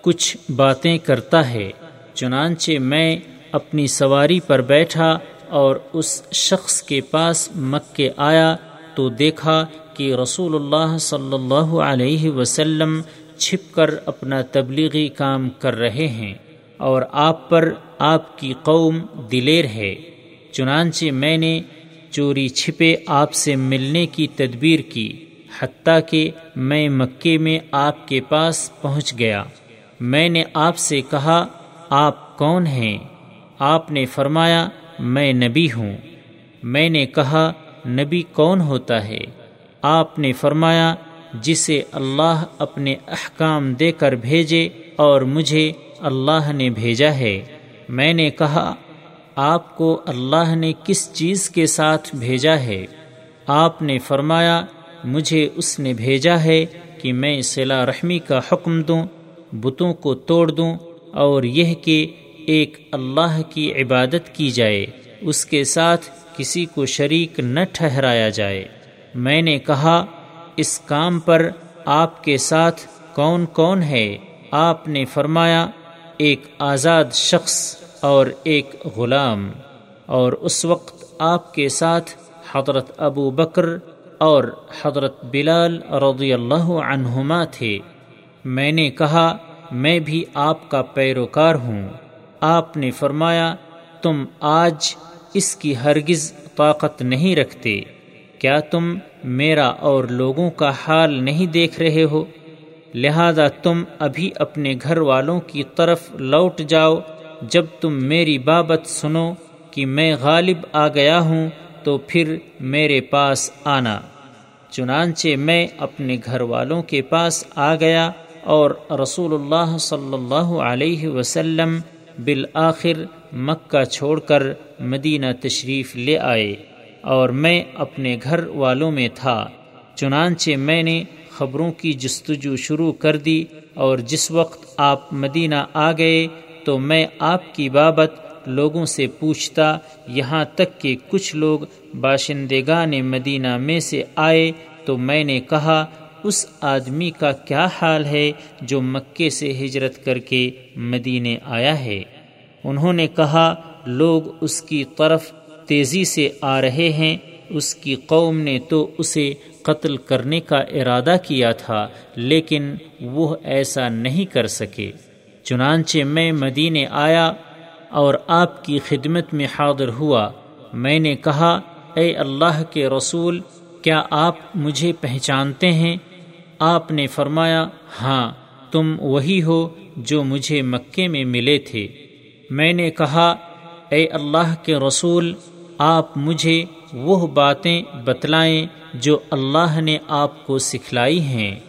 کچھ باتیں کرتا ہے۔ چنانچہ میں اپنی سواری پر بیٹھا اور اس شخص کے پاس مکے آیا تو دیکھا کہ رسول اللہ صلی اللہ علیہ وسلم چھپ کر اپنا تبلیغی کام کر رہے ہیں۔ اور آپ پر آپ کی قوم دلیر ہے، چنانچہ میں نے چوری چھپے آپ سے ملنے کی تدبیر کی، حتیٰ کہ میں مکے میں آپ کے پاس پہنچ گیا۔ میں نے آپ سے کہا، آپ کون ہیں؟ آپ نے فرمایا، میں نبی ہوں۔ میں نے کہا، نبی کون ہوتا ہے؟ آپ نے فرمایا، جسے اللہ اپنے احکام دے کر بھیجے اور مجھے اللہ نے بھیجا ہے۔ میں نے کہا، آپ کو اللہ نے کس چیز کے ساتھ بھیجا ہے؟ آپ نے فرمایا، مجھے اس نے بھیجا ہے کہ میں صلا رحمی کا حکم دوں، بتوں کو توڑ دوں اور یہ کہ ایک اللہ کی عبادت کی جائے، اس کے ساتھ کسی کو شریک نہ ٹھہرایا جائے۔ میں نے کہا، اس کام پر آپ کے ساتھ کون کون ہے؟ آپ نے فرمایا ایک آزاد شخص اور ایک غلام، اور اس وقت آپ کے ساتھ حضرت ابو بکر اور حضرت بلال رضی اللہ عنہما تھے۔ میں نے کہا، میں بھی آپ کا پیروکار ہوں۔ آپ نے فرمایا، تم آج اس کی ہرگز طاقت نہیں رکھتے۔ کیا تم میرا اور لوگوں کا حال نہیں دیکھ رہے ہو؟ لہذا تم ابھی اپنے گھر والوں کی طرف لوٹ جاؤ، جب تم میری بابت سنو کہ میں غالب آ گیا ہوں، تو پھر میرے پاس آنا۔ چنانچہ میں اپنے گھر والوں کے پاس آ گیا اور رسول اللہ صلی اللہ علیہ وسلم بالآخر مکہ چھوڑ کر مدینہ تشریف لے آئے اور میں اپنے گھر والوں میں تھا۔ چنانچہ میں نے خبروں کی جستجو شروع کر دی اور جس وقت آپ مدینہ آ گئے تو میں آپ کی بابت لوگوں سے پوچھتا، یہاں تک کہ کچھ لوگ باشندگان مدینہ میں سے آئے تو میں نے کہا، اس آدمی کا کیا حال ہے جو مکے سے ہجرت کر کے مدینے آیا ہے؟ انہوں نے کہا، لوگ اس کی طرف تیزی سے آ رہے ہیں، اس کی قوم نے تو اسے قتل کرنے کا ارادہ کیا تھا، لیکن وہ ایسا نہیں کر سکے۔ چنانچہ میں مدینے آیا اور آپ کی خدمت میں حاضر ہوا۔ میں نے کہا، اے اللہ کے رسول، کیا آپ مجھے پہچانتے ہیں؟ آپ نے فرمایا ہاں تم وہی ہو جو مجھے مکے میں ملے تھے۔ میں نے کہا، اے اللہ کے رسول، آپ مجھے وہ باتیں بتلائیں جو اللہ نے آپ کو سکھلائی ہیں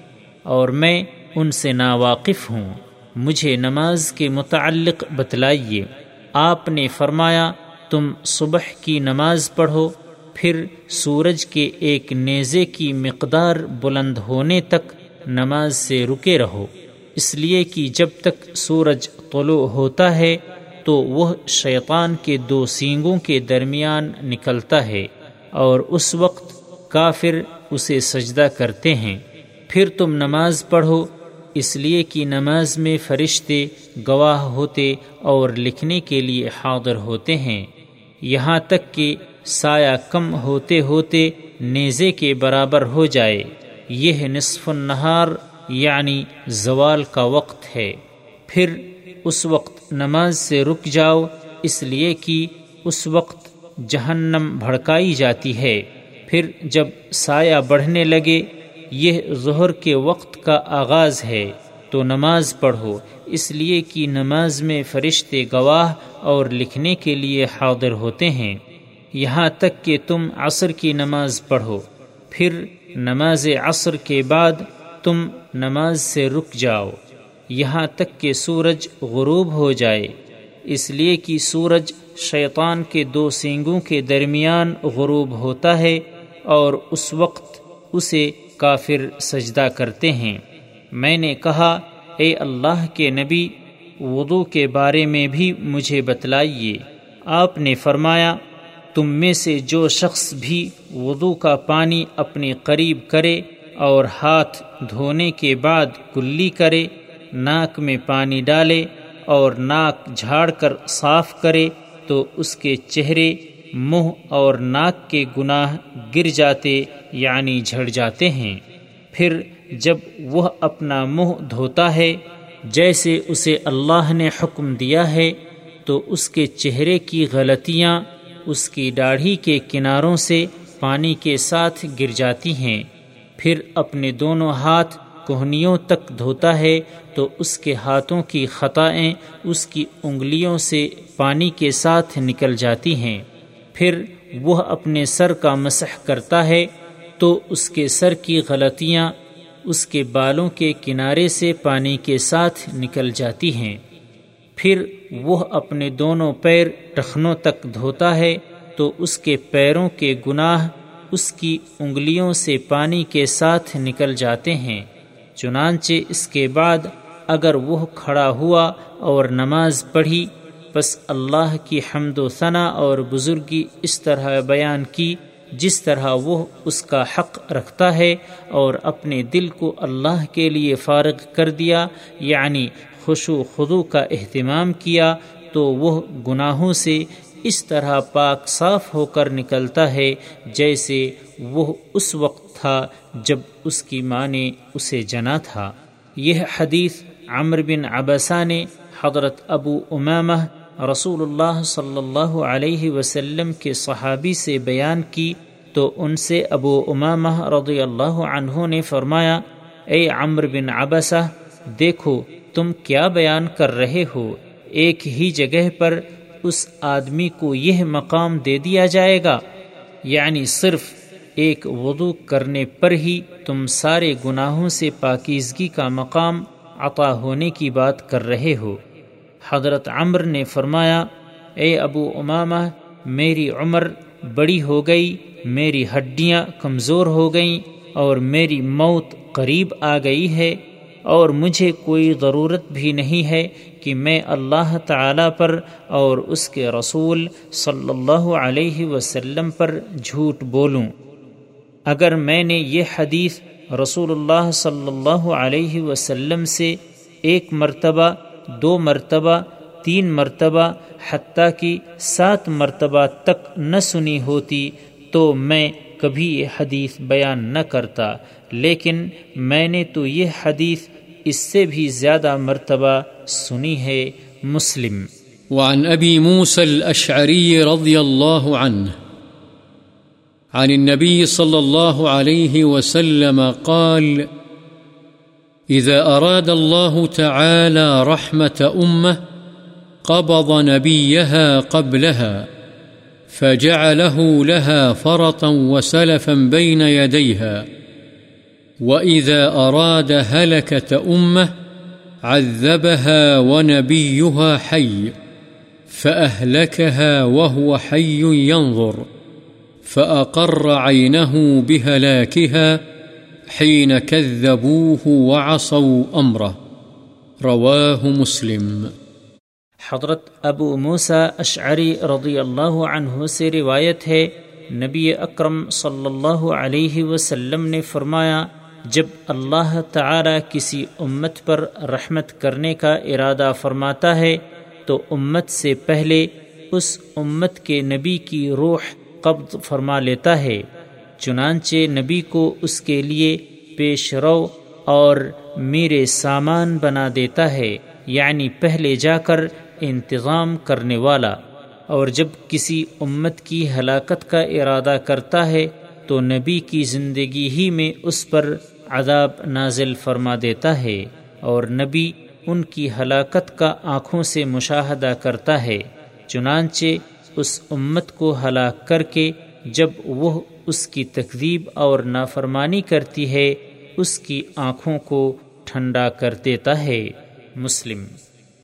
اور میں ان سے ناواقف ہوں۔ مجھے نماز کے متعلق بتلائیے۔ آپ نے فرمایا، تم صبح کی نماز پڑھو، پھر سورج کے ایک نیزے کی مقدار بلند ہونے تک نماز سے رکے رہو۔ اس لیے کہ جب تک سورج طلوع ہوتا ہے تو وہ شیطان کے دو سینگوں کے درمیان نکلتا ہے اور اس وقت کافر اسے سجدہ کرتے ہیں۔ پھر تم نماز پڑھو، اس لیے کہ نماز میں فرشتے گواہ ہوتے اور لکھنے کے لیے حاضر ہوتے ہیں۔ یہاں تک کہ سایہ کم ہوتے ہوتے نیزے کے برابر ہو جائے۔ یہ نصف النہار یعنی زوال کا وقت ہے۔ پھر اس وقت نماز سے رک جاؤ، اس لیے کہ اس وقت جہنم بھڑکائی جاتی ہے۔ پھر جب سایہ بڑھنے لگے، یہ ظہر کے وقت کا آغاز ہے۔ تو نماز پڑھو، اس لیے کہ نماز میں فرشتے گواہ اور لکھنے کے لیے حاضر ہوتے ہیں۔ یہاں تک کہ تم عصر کی نماز پڑھو۔ پھر نماز عصر کے بعد تم نماز سے رک جاؤ۔ یہاں تک کہ سورج غروب ہو جائے۔ اس لیے کہ سورج شیطان کے دو سینگوں کے درمیان غروب ہوتا ہے اور اس وقت اسے کافر سجدہ کرتے ہیں۔ میں نے کہا، اے اللہ کے نبی، وضو کے بارے میں بھی مجھے بتلائیے۔ آپ نے فرمایا، تم میں سے جو شخص بھی وضو کا پانی اپنے قریب کرے اور ہاتھ دھونے کے بعد کلی کرے ناک میں پانی ڈالے اور ناک جھاڑ کر صاف کرے تو اس کے چہرے، منہ اور ناک کے گناہ گر جاتے یعنی جھڑ جاتے ہیں۔ پھر جب وہ اپنا منہ دھوتا ہے، جیسے اسے اللہ نے حکم دیا ہے، تو اس کے چہرے کی غلطیاں اس کی داڑھی کے کناروں سے پانی کے ساتھ گر جاتی ہیں۔ پھر اپنے دونوں ہاتھ کوہنیوں تک دھوتا ہے تو اس کے ہاتھوں کی خطائیں اس کی انگلیوں سے پانی کے ساتھ نکل جاتی ہیں۔ پھر وہ اپنے سر کا مسح کرتا ہے تو اس کے سر کی غلطیاں اس کے بالوں کے کنارے سے پانی کے ساتھ نکل جاتی ہیں۔ پھر وہ اپنے دونوں پیر ٹخنوں تک دھوتا ہے تو اس کے پیروں کے گناہ اس کی انگلیوں سے پانی کے ساتھ نکل جاتے ہیں۔ چنانچہ اس کے بعد اگر وہ کھڑا ہوا اور نماز پڑھی بس اللہ کی حمد و ثنا اور بزرگی اس طرح بیان کی جس طرح وہ اس کا حق رکھتا ہے اور اپنے دل کو اللہ کے لیے فارغ کر دیا یعنی خوش و خدو کا اہتمام کیا، تو وہ گناہوں سے اس طرح پاک صاف ہو کر نکلتا ہے جیسے وہ اس وقت تھا جب اس کی ماں نے اسے جنا تھا۔ یہ حدیث عمر بن عبسہ نے حضرت ابو امامہ رسول اللہ صلی اللہ علیہ وسلم کے صحابی سے بیان کی تو ان سے ابو امامہ رضی اللہ عنہ نے فرمایا، اے عمر بن عبسہ دیکھو تم کیا بیان کر رہے ہو۔ ایک ہی جگہ پر اس آدمی کو یہ مقام دے دیا جائے گا۔ یعنی صرف ایک وضو کرنے پر ہی تم سارے گناہوں سے پاکیزگی کا مقام عطا ہونے کی بات کر رہے ہو۔ حضرت عمر نے فرمایا، اے ابو امامہ، میری عمر بڑی ہو گئی، میری ہڈیاں کمزور ہو گئیں اور میری موت قریب آ گئی ہے اور مجھے کوئی ضرورت بھی نہیں ہے کہ میں اللہ تعالی پر اور اس کے رسول صلی اللہ علیہ وسلم پر جھوٹ بولوں۔ اگر میں نے یہ حدیث رسول اللہ صلی اللہ علیہ وسلم سے ایک مرتبہ، دو مرتبہ، تین مرتبہ، حتیٰ کی سات مرتبہ تک نہ سنی ہوتی تو میں کبھی یہ حدیث بیان نہ کرتا۔ لیکن میں نے تو یہ حدیث اس سے بھی زیادہ مرتبہ سنی ہے۔ مسلم۔ وعن ابی موسى الاشعری رضی اللہ عنہ۔ عن النبي صلى الله عليه وسلم قال، إذا أراد الله تعالى رحمة أمة قبض نبيها قبلها، فجعله لها فرطا وسلفا بين يديها، وإذا أراد هلكة أمة عذبها ونبيها حي، فأهلكها وهو حي ينظر. فأقر عينه بهلاكها حين كذبوه وعصوا أمره رواه مسلم حضرت ابو موسا اشعری رضی اللہ عنہ سے روایت ہے، نبی اکرم صلی اللہ علیہ وسلم نے فرمایا، جب اللہ تعالی کسی امت پر رحمت کرنے کا ارادہ فرماتا ہے، تو امت سے پہلے اس امت کے نبی کی روح قبض فرما لیتا ہے، چنانچہ نبی کو اس کے لیے پیش رو اور میرے سامان بنا دیتا ہے یعنی پہلے جا کر انتظام کرنے والا۔ اور جب کسی امت کی ہلاکت کا ارادہ کرتا ہے، تو نبی کی زندگی ہی میں اس پر عذاب نازل فرما دیتا ہے۔ اور نبی ان کی ہلاکت کا آنکھوں سے مشاہدہ کرتا ہے، چنانچہ اس امت کو ہلاک کر کے جب وہ اس کی تقریب اور نافرمانی کرتی ہے، اس کی آنکھوں کو ٹھنڈا کر دیتا ہے۔ مسلم